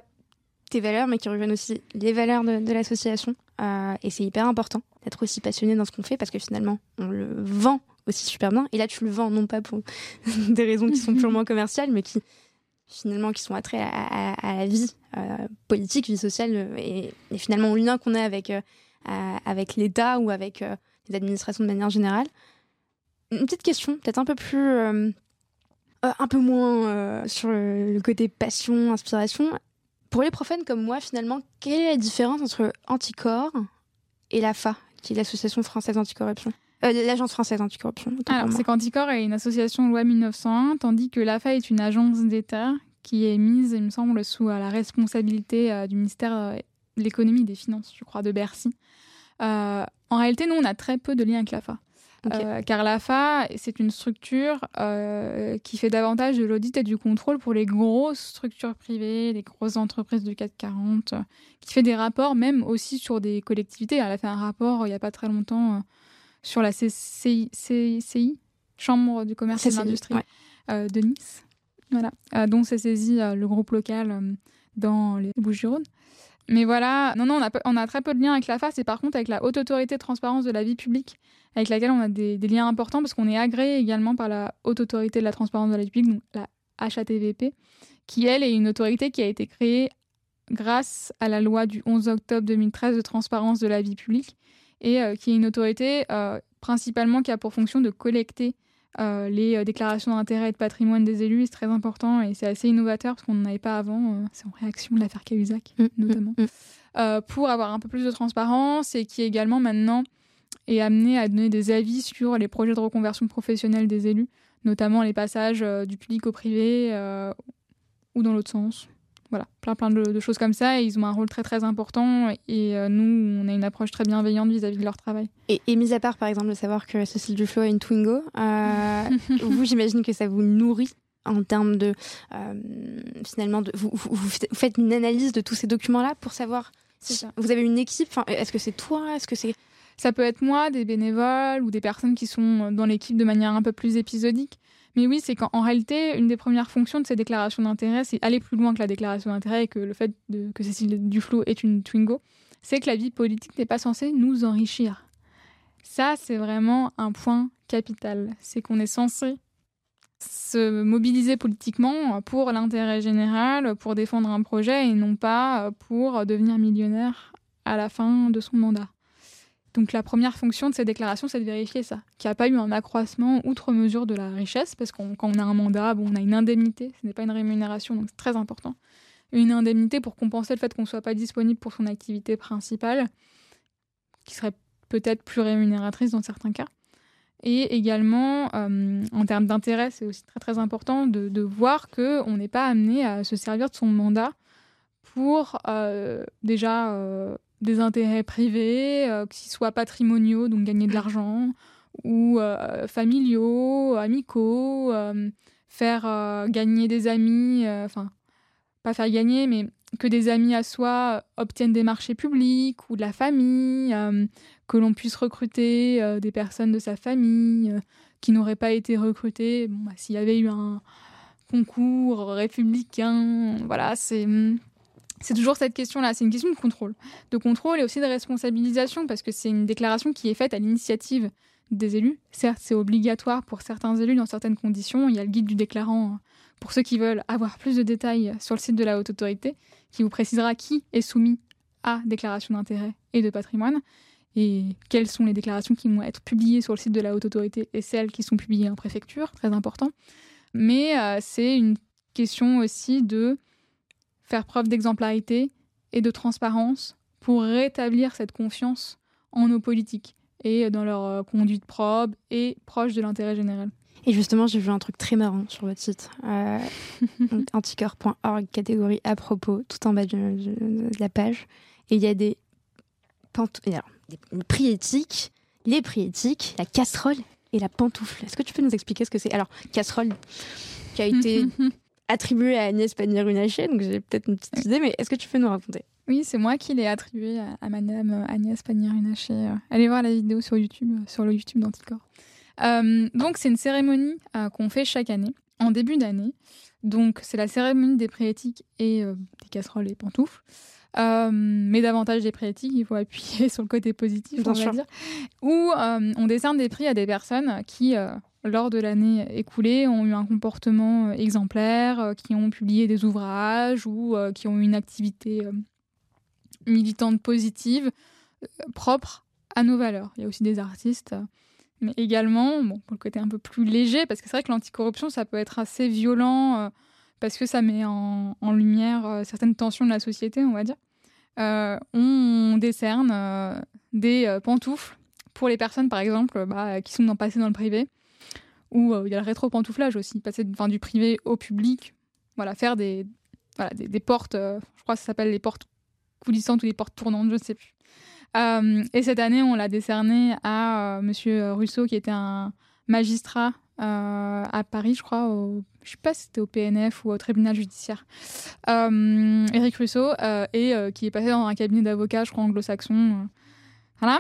tes valeurs, mais qui rejoignent aussi les valeurs de, l'association. Euh, et c'est hyper important d'être aussi passionné dans ce qu'on fait parce que finalement, on le vend aussi super bien. Et là, tu le vends non pas pour des raisons qui sont purement commerciales, mais qui finalement qui sont attraits à, la vie euh, politique, vie sociale et, finalement au lien qu'on a avec, euh, avec l'État ou avec les administrations de manière générale. Une petite question, peut-être un peu plus un peu moins sur le, côté passion, inspiration. Pour les profanes comme moi, finalement, quelle est la différence entre Anticorps et l'AFA, qui est l'Association française anticorruption? Euh, L'Agence française anticorruption. Alors, c'est qu'Anticorps est une association loi 1901, tandis que l'AFA est une agence d'État qui est mise, il me semble, sous la responsabilité euh, du ministère euh, de l'économie et des finances, je crois, de Bercy. en réalité, nous, on a très peu de liens avec l'AFA. Euh, car l'AFA, c'est une structure euh, qui fait davantage de l'audit et du contrôle pour les grosses structures privées, les grosses entreprises du CAC 40, euh, qui fait des rapports même aussi sur des collectivités. Elle a fait un rapport il n'y a pas très longtemps sur la CCI, Chambre du commerce et de l'industrie de Nice, voilà, dont s'est saisi le groupe local dans les Bouches-du-Rhône. Mais voilà, non, non, on a, on a très peu de liens avec la FAS et par contre avec la Haute Autorité de Transparence de la Vie Publique, avec laquelle on a des, liens importants parce qu'on est agréé également par la Haute Autorité de la Transparence de la Vie Publique, donc la HATVP, qui elle est une autorité qui a été créée grâce à la loi du 11 octobre 2013 de transparence de la vie publique et euh, qui est une autorité euh, principalement qui a pour fonction de collecter euh, les déclarations d'intérêt et de patrimoine des élus, c'est très important et c'est assez innovateur parce qu'on n'en avait pas avant. C'est en réaction de l'affaire Cahuzac, mm, mm, notamment. Mm. pour avoir un peu plus de transparence et qui également maintenant est amené à donner des avis sur les projets de reconversion professionnelle des élus, notamment les passages du public au privé ou dans l'autre sens voilà, plein plein de, choses comme ça. Et ils ont un rôle très très important. Et euh, nous, on a une approche très bienveillante vis-à-vis de leur travail. Et, et, mis à part, par exemple, de savoir que Cécile Duflo a une Twingo, euh, vous, j'imagine que ça vous nourrit en termes de euh, finalement de, vous, vous, faites une analyse de tous ces documents là pour savoir si vous avez une équipe est-ce que c'est toi est-ce que c'est ça peut être moi des bénévoles ou des personnes qui sont dans l'équipe de manière un peu plus épisodique mais oui, c'est qu'en réalité, une des premières fonctions de ces déclarations d'intérêt, c'est aller plus loin que la déclaration d'intérêt et que le fait de, que Cécile Duflo est une Twingo, c'est que la vie politique n'est pas censée nous enrichir. Ça, c'est vraiment un point capital. C'est qu'on est censé se mobiliser politiquement pour l'intérêt général, pour défendre un projet et non pas pour devenir millionnaire à la fin de son mandat. Donc la première fonction de ces déclarations, c'est de vérifier ça, qu'il n'y a pas eu un accroissement outre mesure de la richesse, parce que quand on a un mandat, bon, on a une indemnité, ce n'est pas une rémunération, donc c'est très important. Une indemnité pour compenser le fait qu'on ne soit pas disponible pour son activité principale, qui serait peut-être plus rémunératrice dans certains cas. Et également, euh, en termes d'intérêt, c'est aussi très très important de, de voir qu'on n'est pas amené à se servir de son mandat pour euh, déjà euh, des intérêts privés, euh, qu'ils soient patrimoniaux, donc gagner de l'argent, ou euh, familiaux, amicaux, euh, faire gagner des amis, enfin, pas faire gagner, mais que des amis à soi obtiennent des marchés publics ou de la famille, que l'on puisse recruter des personnes de sa famille qui n'auraient pas été recrutées. Bon, bah, S'il y avait eu un concours républicain, voilà, c'est c'est toujours cette question-là, c'est une question de contrôle. De contrôle et aussi de responsabilisation, parce que c'est une déclaration qui est faite à l'initiative des élus. Certes, c'est obligatoire pour certains élus dans certaines conditions. Il y a le guide du déclarant hein, pour ceux qui veulent avoir plus de détails sur le site de la haute autorité, qui vous précisera qui est soumis à déclaration d'intérêt et de patrimoine, et quelles sont les déclarations qui vont être publiées sur le site de la haute autorité et celles qui sont publiées en préfecture, très important. Mais euh, c'est une question aussi de faire preuve d'exemplarité et de transparence pour rétablir cette confiance en nos politiques et dans leur euh, conduite probe et proche de l'intérêt général. Et justement, j'ai vu un truc très marrant sur votre site, euh, anticorps.org, catégorie à propos, tout en bas de, la page. Et il y a des, alors, des prix éthiques, les prix éthiques, la casserole et la pantoufle. Est-ce que tu peux nous expliquer ce que c'est? Alors, casserole qui a été attribué à Agnès Pannier-Runacher, donc j'ai peut-être une petite idée, mais est-ce que tu peux nous raconter? Oui, c'est moi qui l'ai attribué à, Madame Agnès Pannier-Runacher. Euh, allez voir la vidéo sur YouTube, euh, sur le YouTube d'Anticor. Euh, donc c'est une cérémonie qu'on fait chaque année en début d'année. Donc, c'est la cérémonie des prééthiques et des casseroles et pantoufles. Mais davantage des prééthiques, il faut appuyer sur le côté positif, on va dire, où on décerne des prix à des personnes qui, lors de l'année écoulée, ont eu un comportement exemplaire, qui ont publié des ouvrages ou qui ont eu une activité militante positive propre à nos valeurs. Il y a aussi des artistes, mais également, bon, pour le côté un peu plus léger, parce que c'est vrai que l'anticorruption, ça peut être assez violent, parce que ça met en, lumière certaines tensions de la société, on va dire. On décerne des pantoufles pour les personnes, par exemple, bah, qui sont dans, passées dans le privé, ou il y a le rétro-pantouflage aussi, passer du privé au public, voilà, faire des, des, portes, je crois que ça s'appelle les portes coulissantes ou les portes tournantes, je ne sais plus. Euh, et cette année, on l'a décerné à euh, Monsieur Rousseau, qui était un magistrat euh, à Paris, je crois, je sais pas si c'était au PNF ou au tribunal judiciaire, Éric Rousseau, et qui est passé dans un cabinet d'avocats, je crois, anglo-saxon. voilà.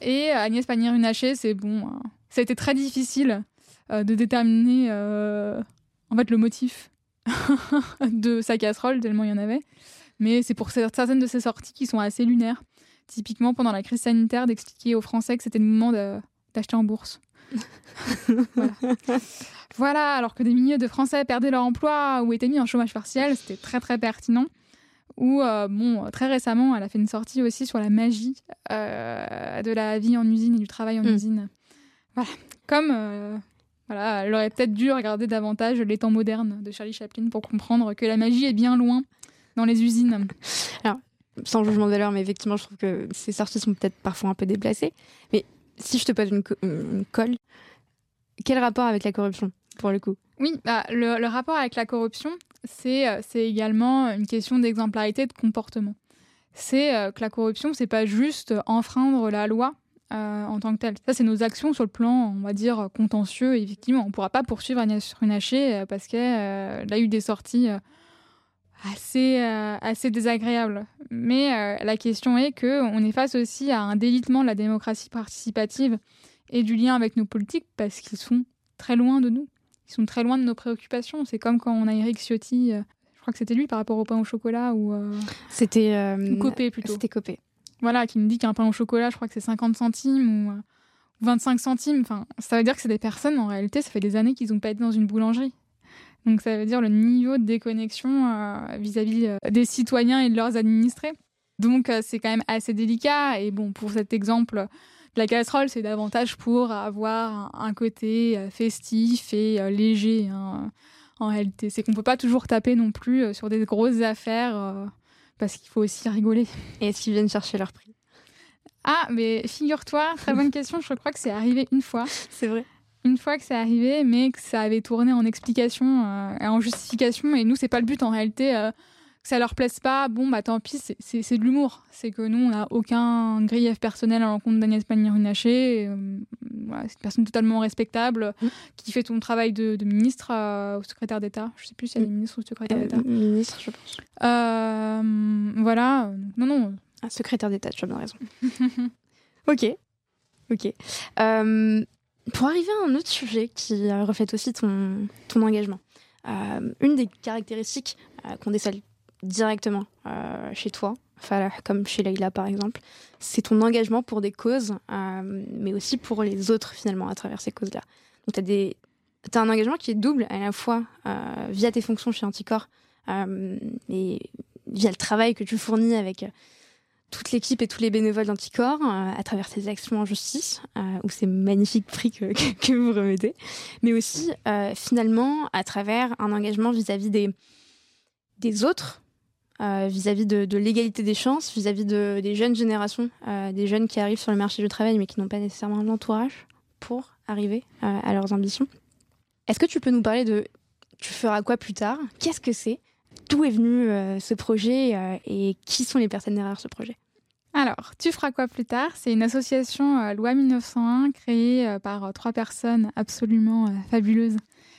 et Agnès Pannier-Runacher, c'est bon, ça a été très difficile de déterminer en fait le motif de sa casserole, tellement il y en avait. Mais c'est pour certaines de ces sorties qui sont assez lunaires. Typiquement, pendant la crise sanitaire, d'expliquer aux Français que c'était le moment d'acheter en bourse. voilà. alors que des milliers de Français perdaient leur emploi ou étaient mis en chômage partiel, c'était très très pertinent. Ou, euh, bon, très récemment, elle a fait une sortie aussi sur la magie euh, de la vie en usine et du travail en mm. usine. Voilà. Comme euh, voilà, elle aurait peut-être dû regarder davantage les temps modernes de Charlie Chaplin pour comprendre que la magie est bien loin dans les usines. Alors, sans jugement de valeur, mais effectivement, je trouve que ces sorties sont peut-être parfois un peu déplacées. Mais si je te pose une, colle, quel rapport avec la corruption, pour le coup? Oui, bah, le, rapport avec la corruption, c'est euh, également une question d'exemplarité de comportement. C'est euh, que la corruption, c'est pas juste enfreindre la loi, euh, en tant que telle. Ça, c'est nos actions sur le plan, on va dire, contentieux. Effectivement, on ne pourra pas poursuivre Agnès Runacher parce qu'elle a eu des sorties assez, euh, assez désagréable. Mais euh, la question est qu'on est face aussi à un délitement de la démocratie participative et du lien avec nos politiques parce qu'ils sont très loin de nous. Ils sont très loin de nos préoccupations. C'est comme quand on a Eric Ciotti, euh, je crois que c'était lui par rapport au pain au chocolat ou. c'était. Copé plutôt. C'était Copé. Voilà, qui me dit qu'un pain au chocolat, je crois que c'est 50 centimes ou. 25 centimes, enfin, ça veut dire que c'est des personnes, en réalité, ça fait des années qu'ils n'ont pas été dans une boulangerie. Donc ça veut dire le niveau de déconnexion euh, vis-à-vis euh, des citoyens et de leurs administrés. Donc euh, c'est quand même assez délicat. Et bon, pour cet exemple de la casserole, c'est davantage pour avoir un, côté festif et léger. Hein, en réalité, c'est qu'on peut pas toujours taper non plus sur des grosses affaires parce qu'il faut aussi rigoler. Et est-ce qu'ils viennent chercher leur prix? Ah, mais figure-toi, très bonne question. Je crois que c'est arrivé une fois. C'est vrai une fois que c'est arrivé, mais que ça avait tourné en explication euh, et en justification. Et nous, c'est pas le but en réalité. Euh, que ça leur plaise pas, bon, bah tant pis, c'est de l'humour. C'est que nous, on n'a aucun grief personnel à l'encontre d'Agnès Pannier-Runacher. Euh, c'est une personne totalement respectable mm. qui fait ton travail de, ministre au secrétaire d'État. Je sais plus si elle est mm. ministre ou secrétaire d'État. ministre, je pense. voilà. Non, non. Secrétaire d'État, tu as bien raison. ok. Ok pour arriver à un autre sujet qui euh, reflète aussi ton, engagement, euh, une des caractéristiques euh, qu'on décèle directement chez toi, comme chez Leïla par exemple, c'est ton engagement pour des causes, mais aussi pour les autres finalement à travers ces causes-là. Donc tu as un engagement qui est double à la fois via tes fonctions chez Anticor et via le travail que tu fournis avec toute l'équipe et tous les bénévoles d'Anticor euh, à travers ces actions en justice, euh, ou ces magnifiques prix que, que, vous remettez, mais aussi euh, finalement à travers un engagement vis-à-vis des, autres, vis-à-vis de, l'égalité des chances, vis-à-vis de, des jeunes générations, des jeunes qui arrivent sur le marché du travail mais qui n'ont pas nécessairement l'entourage pour arriver à leurs ambitions. Est-ce que tu peux nous parler de tu feras quoi plus tard? Qu'est-ce que c'est? D'où est venu ce projet et qui sont les personnes derrière ce projet. Alors, Tu feras quoi plus tard? C'est une association euh, loi 1901 créée euh, par euh, trois personnes absolument fabuleuses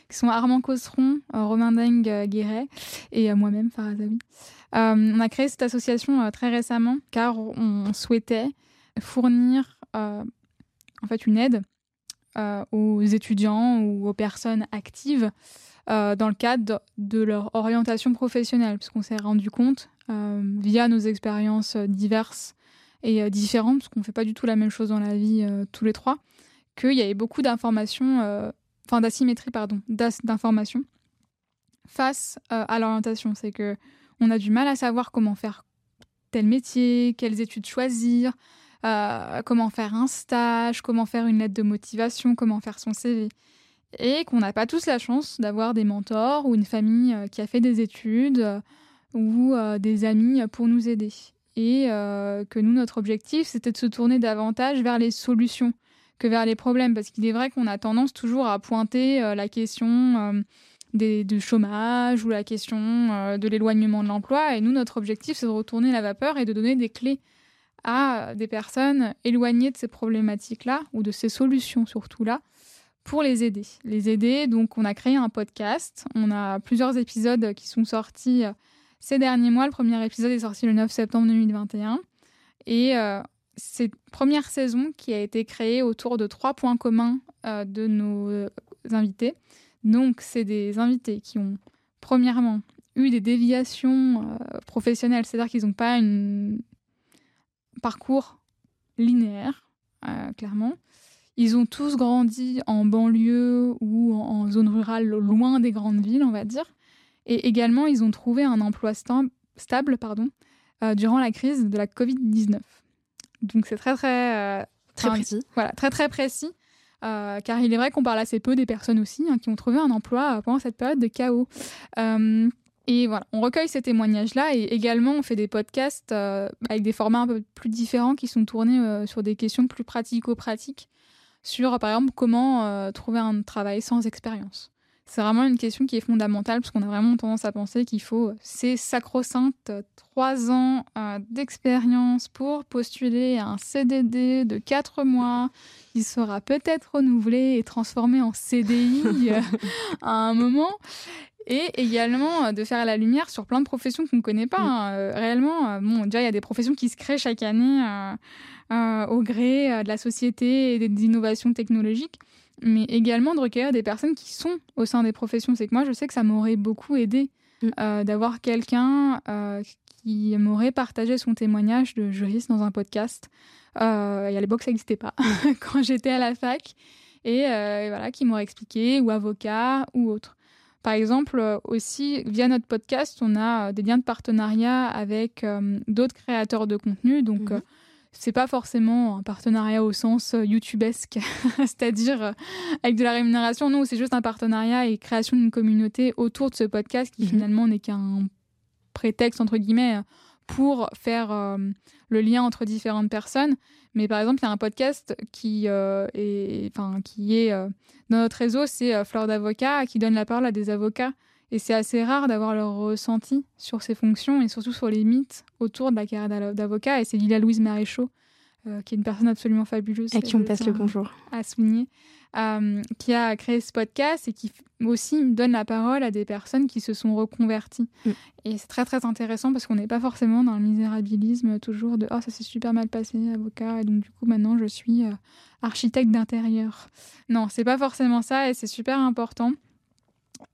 qui sont Armand Cosseron, Romain Deng Guéret et moi-même, Farah on a créé cette association très récemment car on souhaitait fournir en fait une aide aux étudiants ou aux personnes actives dans le cadre de leur orientation professionnelle, parce qu'on s'est rendu compte, via nos expériences diverses et différentes, parce qu'on ne fait pas du tout la même chose dans la vie tous les trois, qu'il y avait beaucoup d'informations, enfin d'asymétrie, pardon, d'informations face à l'orientation. C'est que on a du mal à savoir comment faire tel métier, quelles études choisir, euh, comment faire un stage, comment faire une lettre de motivation, comment faire son CV. Et qu'on n'a pas tous la chance d'avoir des mentors ou une famille euh, qui a fait des études euh, ou des amis pour nous aider. Et que nous, notre objectif, c'était de se tourner davantage vers les solutions que vers les problèmes. Parce qu'il est vrai qu'on a tendance toujours à pointer la question des, du chômage ou la question euh, de l'éloignement de l'emploi. Et nous, notre objectif, c'est de retourner la vapeur et de donner des clés à des personnes éloignées de ces problématiques-là, ou de ces solutions surtout là, pour les aider. Les aider, donc on a créé un podcast, on a plusieurs épisodes qui sont sortis euh, ces derniers mois. Le premier épisode est sorti le 9 septembre 2021. Et euh, première saison qui a été créée autour de trois points communs de nos invités. Donc, c'est des invités qui ont, premièrement, eu des déviations euh, professionnelles, c'est-à-dire qu'ils n'ont pas un parcours linéaire, euh, clairement. Ils ont tous grandi en banlieue ou en, zone rurale, loin des grandes villes, on va dire. Et également, ils ont trouvé un emploi stable pardon, euh, durant la crise de la Covid-19. Donc, c'est très, très, très précis. Voilà, très, très précis. Euh, car il est vrai qu'on parle assez peu des personnes aussi hein, qui ont trouvé un emploi euh, pendant cette période de chaos. Euh, et voilà, on recueille ces témoignages-là et également on fait des podcasts avec des formats un peu plus différents qui sont tournés sur des questions plus pratico-pratiques sur, par exemple, comment trouver un travail sans expérience. C'est vraiment une question qui est fondamentale parce qu'on a vraiment tendance à penser qu'il faut ces sacro-saintes trois ans euh, d'expérience pour postuler à un CDD de quatre mois qui sera peut-être renouvelé et transformé en CDI euh, à un moment. Et également euh, de faire la lumière sur plein de professions qu'on ne connaît pas. Hein. réellement, bon, déjà, il y a des professions qui se créent chaque année au gré de la société et des innovations technologiques mais également de recueillir des personnes qui sont au sein des professions. C'est que moi, je sais que ça m'aurait beaucoup aidé mm. euh, d'avoir quelqu'un euh, qui m'aurait partagé son témoignage de juriste dans un podcast. Euh, et à l'époque, ça n'existait pas quand j'étais à la fac. Et voilà, qui m'aurait expliqué, ou avocat, ou autre. Par exemple, aussi, via notre podcast, on a des liens de partenariat avec d'autres créateurs de contenu. Donc, mm-hmm c'est pas forcément un partenariat au sens euh, youtubesque, c'est-à-dire euh, avec de la rémunération. Non, c'est juste un partenariat et création d'une communauté autour de ce podcast qui mhm. finalement n'est qu'un prétexte entre guillemets pour faire euh, le lien entre différentes personnes. Mais par exemple, il y a un podcast qui est, enfin, qui est dans notre réseau, c'est Fleur d'avocat, qui donne la parole à des avocats et c'est assez rare d'avoir leur ressenti sur ces fonctions et surtout sur les mythes autour de la carrière d'avocat. Et c'est Lila Louise Maréchaux, euh, qui est une personne absolument fabuleuse. À qui on passe le bonjour. À souligner. Euh, qui a créé ce podcast et qui aussi donne la parole à des personnes qui se sont reconverties. Mm. Et c'est très très intéressant parce qu'on n'est pas forcément dans le misérabilisme toujours de oh ça s'est super mal passé avocat et donc du coup maintenant je suis euh, architecte d'intérieur. Non, c'est pas forcément ça et c'est super important.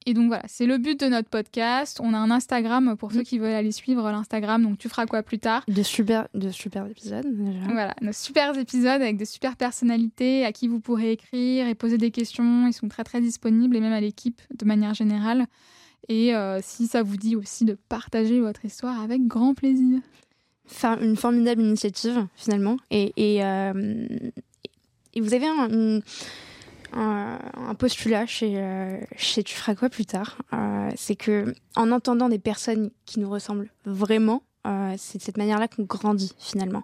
Et donc voilà, c'est le but de notre podcast. On a un Instagram pour ceux mm. qui veulent aller suivre l'Instagram. Donc tu feras quoi plus tard De super, de super épisodes. Déjà. Voilà, nos super épisodes avec de super personnalités à qui vous pourrez écrire et poser des questions. Ils sont très très disponibles et même à l'équipe de manière générale. Et euh, si ça vous dit aussi de partager votre histoire avec grand plaisir. Une formidable initiative finalement. Et, et, euh, et vous avez un, une un, postulat chez, euh, chez Tu feras quoi plus tard. Euh, c'est que en entendant des personnes qui nous ressemblent vraiment, euh, c'est de cette manière-là qu'on grandit finalement.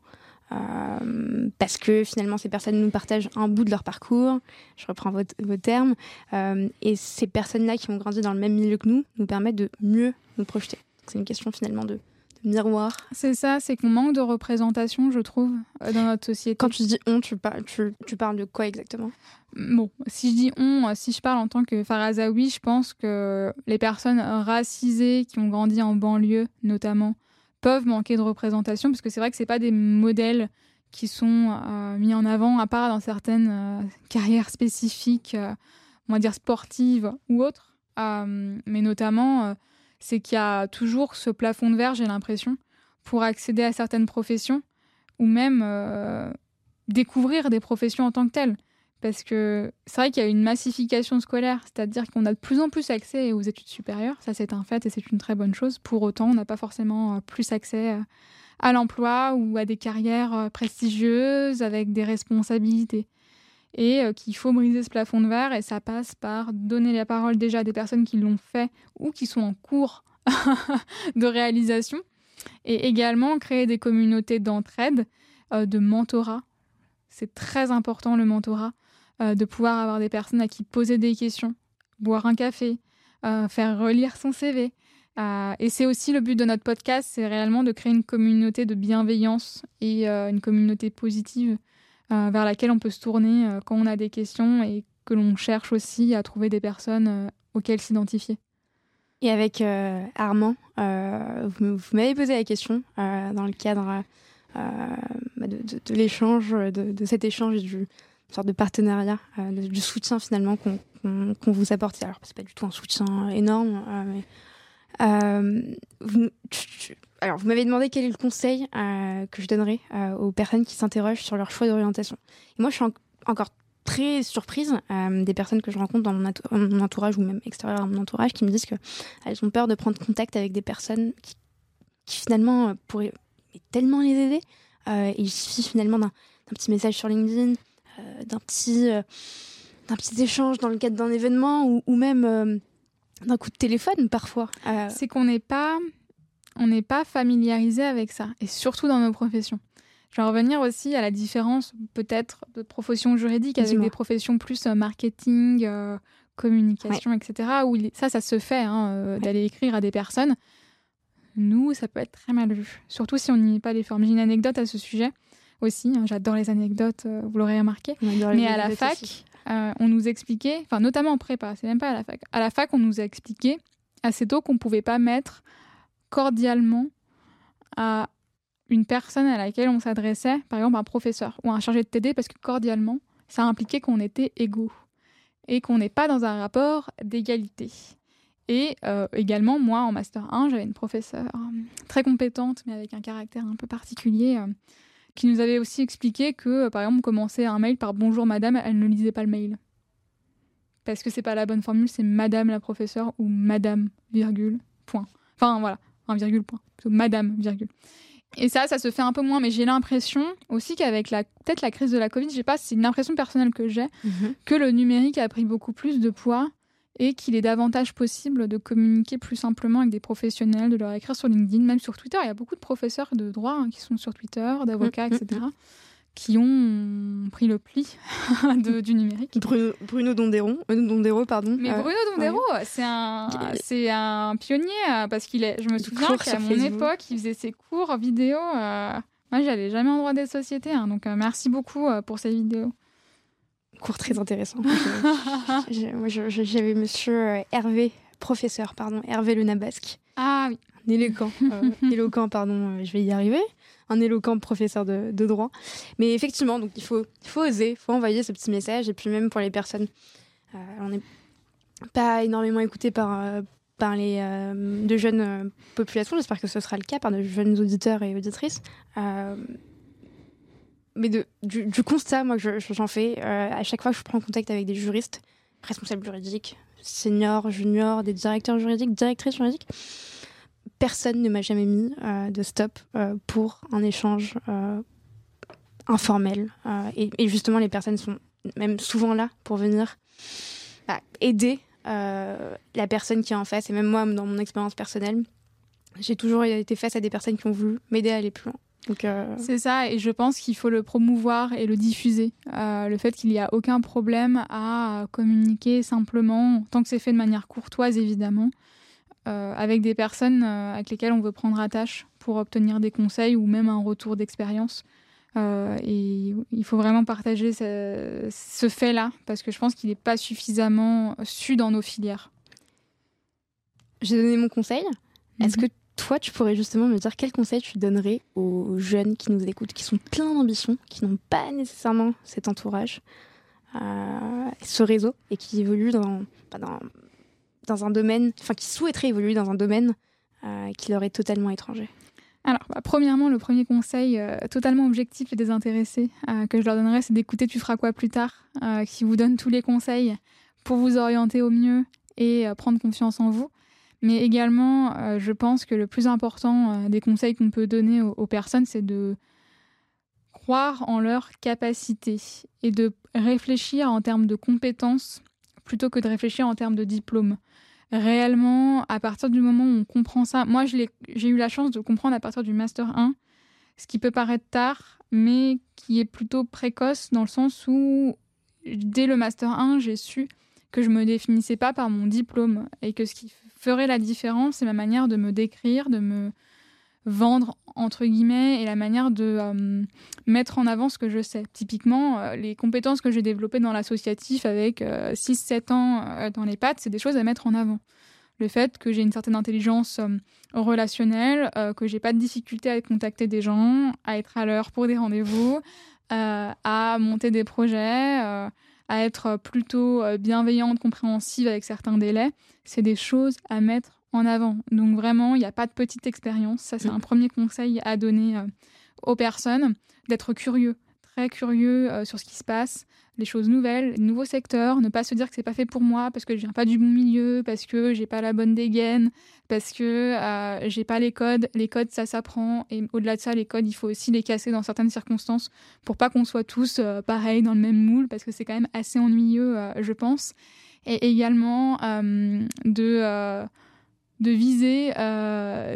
parce que finalement ces personnes nous partagent un bout de leur parcours, je reprends vos, vos termes, et ces personnes-là qui ont grandi dans le même milieu que nous nous permettent de mieux nous projeter. C'est une question finalement de, miroir. C'est ça, c'est qu'on manque de représentation, je trouve, dans notre société. Quand tu dis on, tu, tu, tu parles de quoi exactement? Bon, si je dis on, si je parle en tant que Farazawi, je pense que les personnes racisées qui ont grandi en banlieue, notamment, peuvent manquer de représentation, parce que c'est vrai que c'est pas des modèles qui sont euh, mis en avant, à part dans certaines euh, carrières spécifiques, euh, on va dire sportives ou autres. mais notamment, c'est qu'il y a toujours ce plafond de verre, j'ai l'impression, pour accéder à certaines professions ou même découvrir des professions en tant que telles. Parce que c'est vrai qu'il y a une massification scolaire, c'est-à-dire qu'on a de plus en plus accès aux études supérieures, ça c'est un fait et c'est une très bonne chose. Pour autant, on n'a pas forcément plus accès à l'emploi ou à des carrières euh, prestigieuses avec des responsabilités. Et euh, qu'il faut briser ce plafond de verre et ça passe par donner la parole déjà à des personnes qui l'ont fait ou qui sont en cours de réalisation et également créer des communautés d'entraide, euh, de mentorat. C'est très important le mentorat, de pouvoir avoir des personnes à qui poser des questions, boire un café, faire relire son CV, euh, et c'est aussi le but de notre podcast, c'est réellement de créer une communauté de bienveillance et euh, une communauté positive euh, vers laquelle on peut se tourner quand on a des questions et que l'on cherche aussi à trouver des personnes auxquelles s'identifier. Et avec Armand, vous, m'avez posé la question dans le cadre bah, de, l'échange, de, cet échange et du de partenariat, du soutien finalement qu'on vous apporte. Alors, c'est pas du tout un soutien énorme, mais euh, vous, alors, vous m'avez demandé quel est le conseil euh, que je donnerais euh, aux personnes qui s'interrogent sur leur choix d'orientation. Et moi, je suis encore très surprise des personnes que je rencontre dans mon, entourage ou même extérieur à mon entourage qui me disent qu'elles ont peur de prendre contact avec des personnes qui, finalement pourraient tellement les aider. il suffit finalement d'un petit message sur LinkedIn, d'un petit, d'un petit échange dans le cadre d'un événement ou même d'un coup de téléphone parfois. Euh, c'est qu'on n'est pas, on n'est pas familiarisé avec ça, et surtout dans nos professions. Je vais revenir aussi à la différence peut-être de professions juridiques avec des professions plus euh, marketing, euh, communication, etc. Où ça, ça se fait hein, d'aller écrire à des personnes. Nous, ça peut être très mal vu, surtout si on n'y met pas les formes. J'ai une anecdote à ce sujet aussi. Hein, j'adore les anecdotes, vous l'aurez remarqué. Mais à la fac, euh, on nous expliquait, enfin notamment en prépa, c'est même pas à la fac. À la fac, on nous a expliqué assez tôt qu'on pouvait pas mettre cordialement à une personne à laquelle on s'adressait, par exemple un professeur ou un chargé de TD, parce que cordialement, ça impliquait qu'on était égaux et qu'on n'est pas dans un rapport d'égalité. Et euh, également, moi, en Master 1, j'avais une professeure euh, très compétente, mais avec un caractère un peu particulier, qui nous avait aussi expliqué que, euh, par exemple, commencer un mail par bonjour madame, elle ne lisait pas le mail. Parce que c'est pas la bonne formule, c'est madame la professeure ou madame, virgule, point. Enfin voilà, un virgule, point. Madame, virgule. Et ça, ça se fait un peu moins, mais j'ai l'impression aussi qu'avec la peut-être la crise de la Covid, je sais pas, c'est une impression personnelle que j'ai, mhm. que le numérique a pris beaucoup plus de poids et qu'il est davantage possible de communiquer plus simplement avec des professionnels, de leur écrire sur LinkedIn, même sur Twitter. Il y a beaucoup de professeurs de droit hein, qui sont sur Twitter, d'avocats, mm, mm, etc., mm. qui ont pris le pli du numérique. Bruno, Bruno Dondero, euh, Dondero, pardon. Mais euh, Bruno Dondero, c'est un, c'est un pionnier euh, parce qu'il est. Je me souviens qu'à mon époque, il faisait ses cours vidéo. moi, j'allais jamais en droit des sociétés, hein, donc merci beaucoup pour ces vidéos cours très intéressant. J'avais monsieur euh, Hervé, professeur, pardon, Hervé Le Nabasque. Ah oui. Un éloquent, euh, éloquent, pardon, euh, je vais y arriver. Un éloquent professeur de, droit. Mais effectivement, donc il faut, faut oser, il faut envoyer ce petit message. Et puis même pour les personnes, on n'est pas énormément écouté par, par les de jeunes populations. J'espère que ce sera le cas par de jeunes auditeurs et auditrices mais du, constat, moi, que j'en fais, euh, à chaque fois que je prends contact avec des juristes, responsables juridiques, seniors, juniors, des directeurs juridiques, directrices juridiques, personne ne m'a jamais mis euh, de stop euh, pour un échange informel. Et, justement, les personnes sont même souvent là pour venir bah, aider la personne qui est en face. Et même moi, dans mon expérience personnelle, j'ai toujours été face à des personnes qui ont voulu m'aider à aller plus loin. Euh, C'est ça, et je pense qu'il faut le promouvoir et le diffuser. Euh, le fait qu'il n'y a aucun problème à communiquer simplement, tant que c'est fait de manière courtoise évidemment, euh, avec des personnes avec lesquelles on veut prendre attache pour obtenir des conseils ou même un retour d'expérience. et il faut vraiment partager ce, ce fait-là, parce que je pense qu'il n'est pas suffisamment su dans nos filières. J'ai donné mon conseil. Est-ce mhm. que toi, tu pourrais justement me dire quel conseil tu donnerais aux jeunes qui nous écoutent, qui sont pleins d'ambition, qui n'ont pas nécessairement cet entourage, euh, ce réseau, et qui évoluent dans, un domaine, enfin qui souhaiteraient évoluer dans un domaine euh, qui leur est totalement étranger? Alors, bah, premièrement, le premier conseil euh, totalement objectif et désintéressé que je leur donnerais, c'est d'écouter Tu feras quoi plus tard, qui vous donne tous les conseils pour vous orienter au mieux et prendre confiance en vous. Mais également, euh, je pense que le plus important euh, des conseils qu'on peut donner aux, personnes, c'est de croire en leurs capacités et de réfléchir en termes de compétences plutôt que de réfléchir en termes de diplôme. Réellement, à partir du moment où on comprend ça, moi j'ai eu la chance de comprendre à partir du Master 1, ce qui peut paraître tard, mais qui est plutôt précoce dans le sens où dès le Master 1, j'ai su que je me définissais pas par mon diplôme et que ce qui ferait la différence, c'est ma manière de me décrire, de me vendre entre guillemets et la manière de euh, mettre en avant ce que je sais. Typiquement, euh, les compétences que j'ai développées dans l'associatif avec 6-7 euh, ans dans les pattes, c'est des choses à mettre en avant. Le fait que j'ai une certaine intelligence relationnelle, que j'ai pas de difficulté à contacter des gens, à être à l'heure pour des rendez-vous, à monter des projets, à être plutôt euh, bienveillante, compréhensive avec certains délais, c'est des choses à mettre en avant. Donc vraiment, il n'y a pas de petite expérience. Ça, c'est mm. un premier conseil à donner euh, aux personnes, d'être curieux, très curieux euh, sur ce qui se passe, les choses nouvelles, les nouveaux secteurs, ne pas se dire que c'est pas fait pour moi parce que je viens pas du bon milieu, parce que j'ai pas la bonne dégaine, parce que euh, j'ai pas les codes. Les codes, ça s'apprend. Et au-delà de ça, les codes, il faut aussi les casser dans certaines circonstances pour pas qu'on soit tous euh, pareils dans le même moule, parce que c'est quand même assez ennuyeux, euh, je pense. Et également de de viser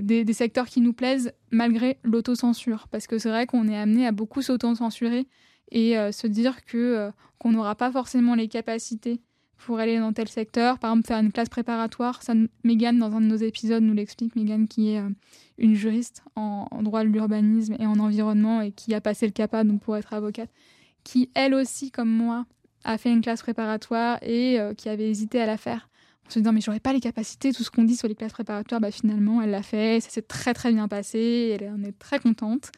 des, des, secteurs qui nous plaisent malgré l'autocensure. Parce que c'est vrai qu'on est amené à beaucoup s'auto-censurer et euh, se dire que euh, qu'on n'aura pas forcément les capacités pour aller dans tel secteur. Par exemple, faire une classe préparatoire. Ça, Mégane, dans un de nos épisodes, nous l'explique. Mégane, qui est euh, une juriste en, droit de l'urbanisme et en environnement et qui a passé le CAPA donc pour être avocate, qui, elle aussi, comme moi, a fait une classe préparatoire et qui avait hésité à la faire. En se disant, mais j'aurais pas les capacités, tout ce qu'on dit sur les classes préparatoires, bah, finalement, elle l'a fait, ça s'est très très bien passé, elle en est très contente.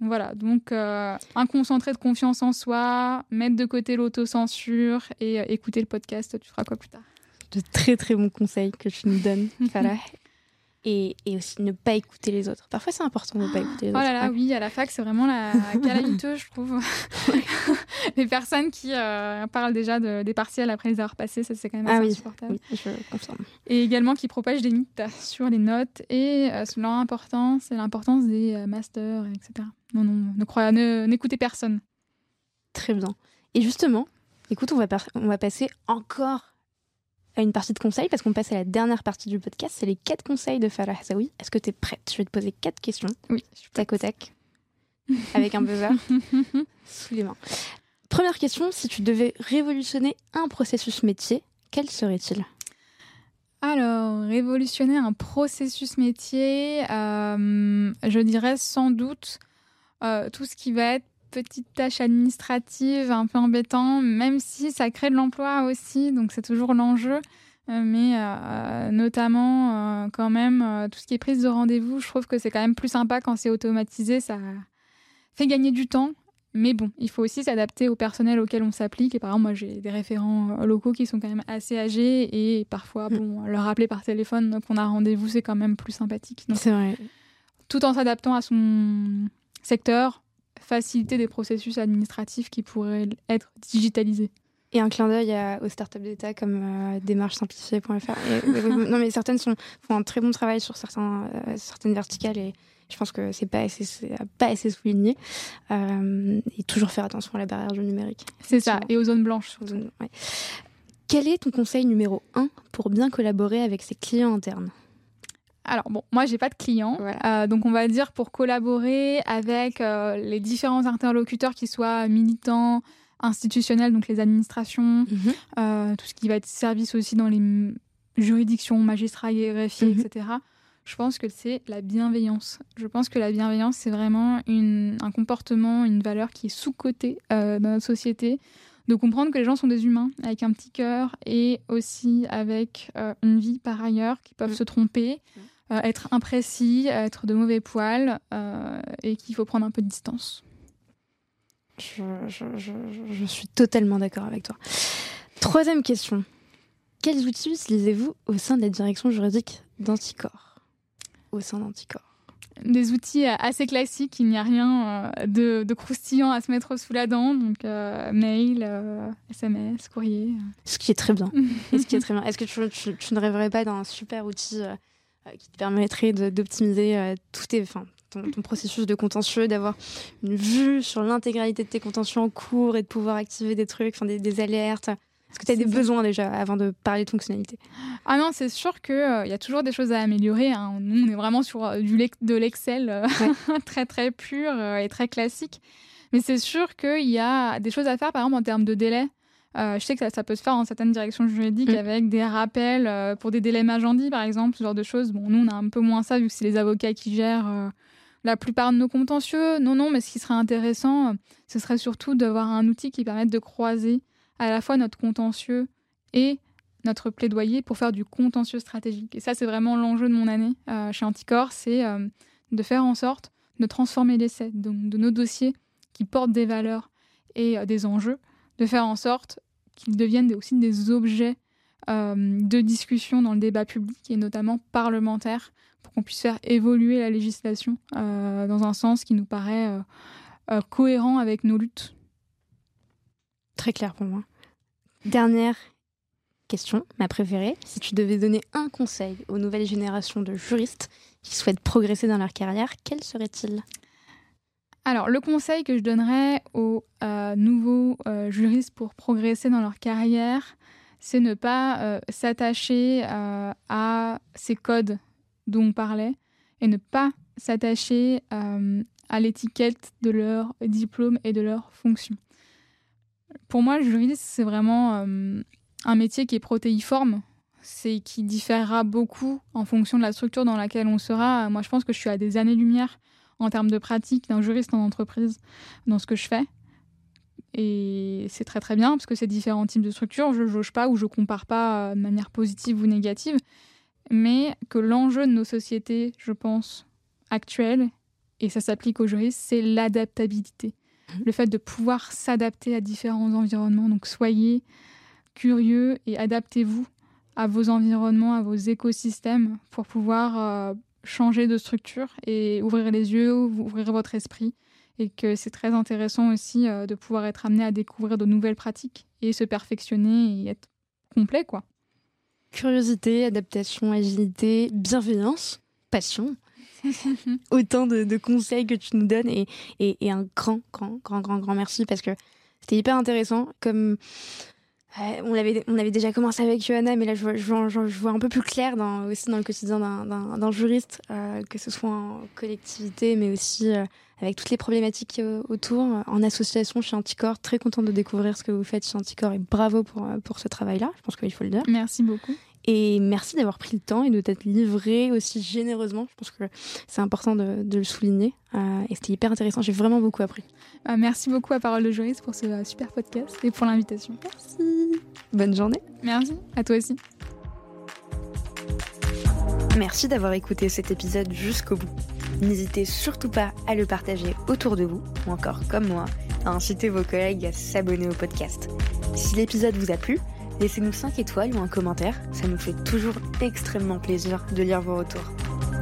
Voilà, donc euh, un concentré de confiance en soi, mettre de côté l'autocensure et euh, écouter le podcast, tu feras quoi plus tard? De très très bons conseils que tu nous donnes, voilà. Et, et, aussi ne pas écouter les autres. Parfois, c'est important de ne pas écouter les autres. Oh là là, oui, à la fac, c'est vraiment la calamiteuse, je trouve. les personnes qui euh, parlent déjà de, des partiels après les avoir passés, ça, c'est quand même ah assez insupportable. Oui, je confirme. Et également qui propagent des mythes sur les notes et euh, sur leur importance et l'importance des euh, masters, etc. Non, non, ne croyez, n'écoutez personne. Très bien. Et justement, écoute, on va, on va passer encore à une partie de conseils parce qu'on passe à la dernière partie du podcast. C'est les quatre conseils de Farah Hassaoui. Est-ce que tu es prête? Je vais te poser quatre questions. Oui. Tac au tac. Avec un buzzer sous les mains. Première question si tu devais révolutionner un processus métier, quel serait-il? Alors, révolutionner un processus métier, euh, je dirais sans doute euh, tout ce qui va être petite tâche administrative un peu embêtant, même si ça crée de l'emploi aussi, donc c'est toujours l'enjeu. Euh, mais euh, notamment, euh, quand même, tout ce qui est prise de rendez-vous, je trouve que c'est quand même plus sympa quand c'est automatisé, ça fait gagner du temps. Mais bon, il faut aussi s'adapter au personnel auquel on s'applique. Et par exemple, moi, j'ai des référents locaux qui sont quand même assez âgés et parfois, mm. bon, leur rappeler par téléphone qu'on a rendez-vous, c'est quand même plus sympathique. C'est vrai. Tout en s'adaptant à son secteur, faciliter des processus administratifs qui pourraient être digitalisés. Et un clin d'œil aux startups d'État comme euh, démarchesimplifiée.fr. non, mais certaines sont, font un très bon travail sur certains, euh, certaines verticales et je pense que c'est pas assez, pas assez souligné. Euh, et toujours faire attention à la barrière du numérique. C'est ça, et aux zones blanches. Quel est ton conseil numéro un pour bien collaborer avec ses clients internes? Alors bon, moi j'ai pas de clients, euh, donc on va dire pour collaborer avec euh, les différents interlocuteurs qui soient militants, institutionnels, donc les administrations, mhm. euh, tout ce qui va être service aussi dans les juridictions, magistrats, greffiers, mhm. etc. Je pense que c'est la bienveillance. Je pense que la bienveillance c'est vraiment un comportement, une valeur qui est sous-cotée dans notre société de comprendre que les gens sont des humains avec un petit cœur et aussi avec une vie par ailleurs qui peuvent mhm. se tromper, être imprécis, être de mauvais poil et qu'il faut prendre un peu de distance. Je, suis totalement d'accord avec toi. Troisième question. Quels outils utilisez-vous au sein de la direction juridique d'Anticor? Au sein d'Anticor des outils assez classiques, il n'y a rien de, croustillant à se mettre sous la dent, donc mail, SMS, courrier. Ce qui est très bien. ce qui est très bien. Est-ce que tu, ne rêverais pas d'un super outil qui te permettrait d'optimiser tout tes, enfin, ton, processus de contentieux, d'avoir une vue sur l'intégralité de tes contentieux en cours et de pouvoir activer des trucs, enfin, des, alertes Est-ce que tu as des besoins déjà avant de parler de fonctionnalité Ah non, c'est sûr qu'il euh, y a toujours des choses à améliorer. Hein. Nous, on est vraiment sur euh, du de l'Excel euh, très très pur et très classique. Mais c'est sûr qu'il y a des choses à faire, par exemple en termes de délai. Je sais que ça, peut se faire dans certaines directions juridiques mm. avec des rappels pour des délais Magendie, par exemple, ce genre de choses. Bon, nous, on a un peu moins ça vu que c'est les avocats qui gèrent la plupart de nos contentieux. Non, non, mais ce qui serait intéressant, ce serait surtout d'avoir un outil qui permette de croiser à la fois notre contentieux et notre plaidoyer pour faire du contentieux stratégique. Et ça, c'est vraiment l'enjeu de mon année euh, chez Anticor, c'est euh, de faire en sorte de transformer l'essai, donc de nos dossiers qui portent des valeurs et euh, des enjeux, de faire en sorte qu'ils deviennent aussi des objets de discussion dans le débat public et notamment parlementaire pour qu'on puisse faire évoluer la législation euh, dans un sens qui nous paraît euh, euh, cohérent avec nos luttes. Très clair pour moi. Dernière question, ma préférée. Si tu devais donner un conseil aux nouvelles générations de juristes qui souhaitent progresser dans leur carrière, quel serait-il? Alors, le conseil que je donnerais aux nouveaux juristes pour progresser dans leur carrière, c'est ne pas s'attacher à ces codes dont on parlait et ne pas s'attacher euh, à l'étiquette de leur diplôme et de leur fonction. Pour moi, le juriste, c'est vraiment euh, un métier qui est protéiforme, c'est qui différera beaucoup en fonction de la structure dans laquelle on sera. Moi, je pense que je suis à des années-lumière en termes de pratique d'un juriste en entreprise dans ce que je fais. Et c'est très très bien parce que c'est différents types de structures. Je ne jauge pas ou je compare pas de manière positive ou négative mais que l'enjeu de nos sociétés, je pense, actuelles, et ça s'applique aux juristes, c'est l'adaptabilité. Mhm. Le fait de pouvoir s'adapter à différents environnements. Donc soyez curieux et adaptez-vous à vos environnements, à vos écosystèmes pour pouvoir euh, changer de structure et ouvrir les yeux, ouvrir votre esprit. Et que c'est très intéressant aussi euh, de pouvoir être amené à découvrir de nouvelles pratiques et se perfectionner et être complet, quoi. Curiosité, adaptation, agilité, bienveillance, passion. Autant de, conseils que tu nous donnes et, et, un grand, grand, grand, grand, grand merci parce que c'était hyper intéressant. Comme on, avait, on avait déjà commencé avec Johanna, mais là je vois, je vois, un peu plus clair dans, aussi dans le quotidien d'un juriste, euh, que ce soit en collectivité, mais aussi euh, avec toutes les problématiques euh, autour, en association chez Anticor. Très contente de découvrir ce que vous faites chez Anticor et bravo pour, pour ce travail-là. Je pense qu'il faut le dire. Merci beaucoup. Et merci d'avoir pris le temps et de t'être livré aussi généreusement. Je pense que c'est important de, le souligner. Euh, et c'était hyper intéressant. J'ai vraiment beaucoup appris. Euh, merci beaucoup à Parole de Juriste pour ce super podcast et pour l'invitation. Merci. Bonne journée. Merci. À toi aussi. Merci d'avoir écouté cet épisode jusqu'au bout. N'hésitez surtout pas à le partager autour de vous, ou encore comme moi, à inciter vos collègues à s'abonner au podcast. Si l'épisode vous a plu, laissez-nous 5 étoiles ou un commentaire, ça nous fait toujours extrêmement plaisir de lire vos retours.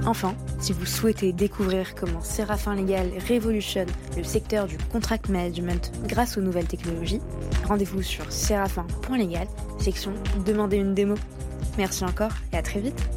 Enfin, si vous souhaitez découvrir comment Séraphin Légal révolutionne le secteur du contract management grâce aux nouvelles technologies, rendez-vous sur séraphin.légal, section Demandez une démo. Merci encore et à très vite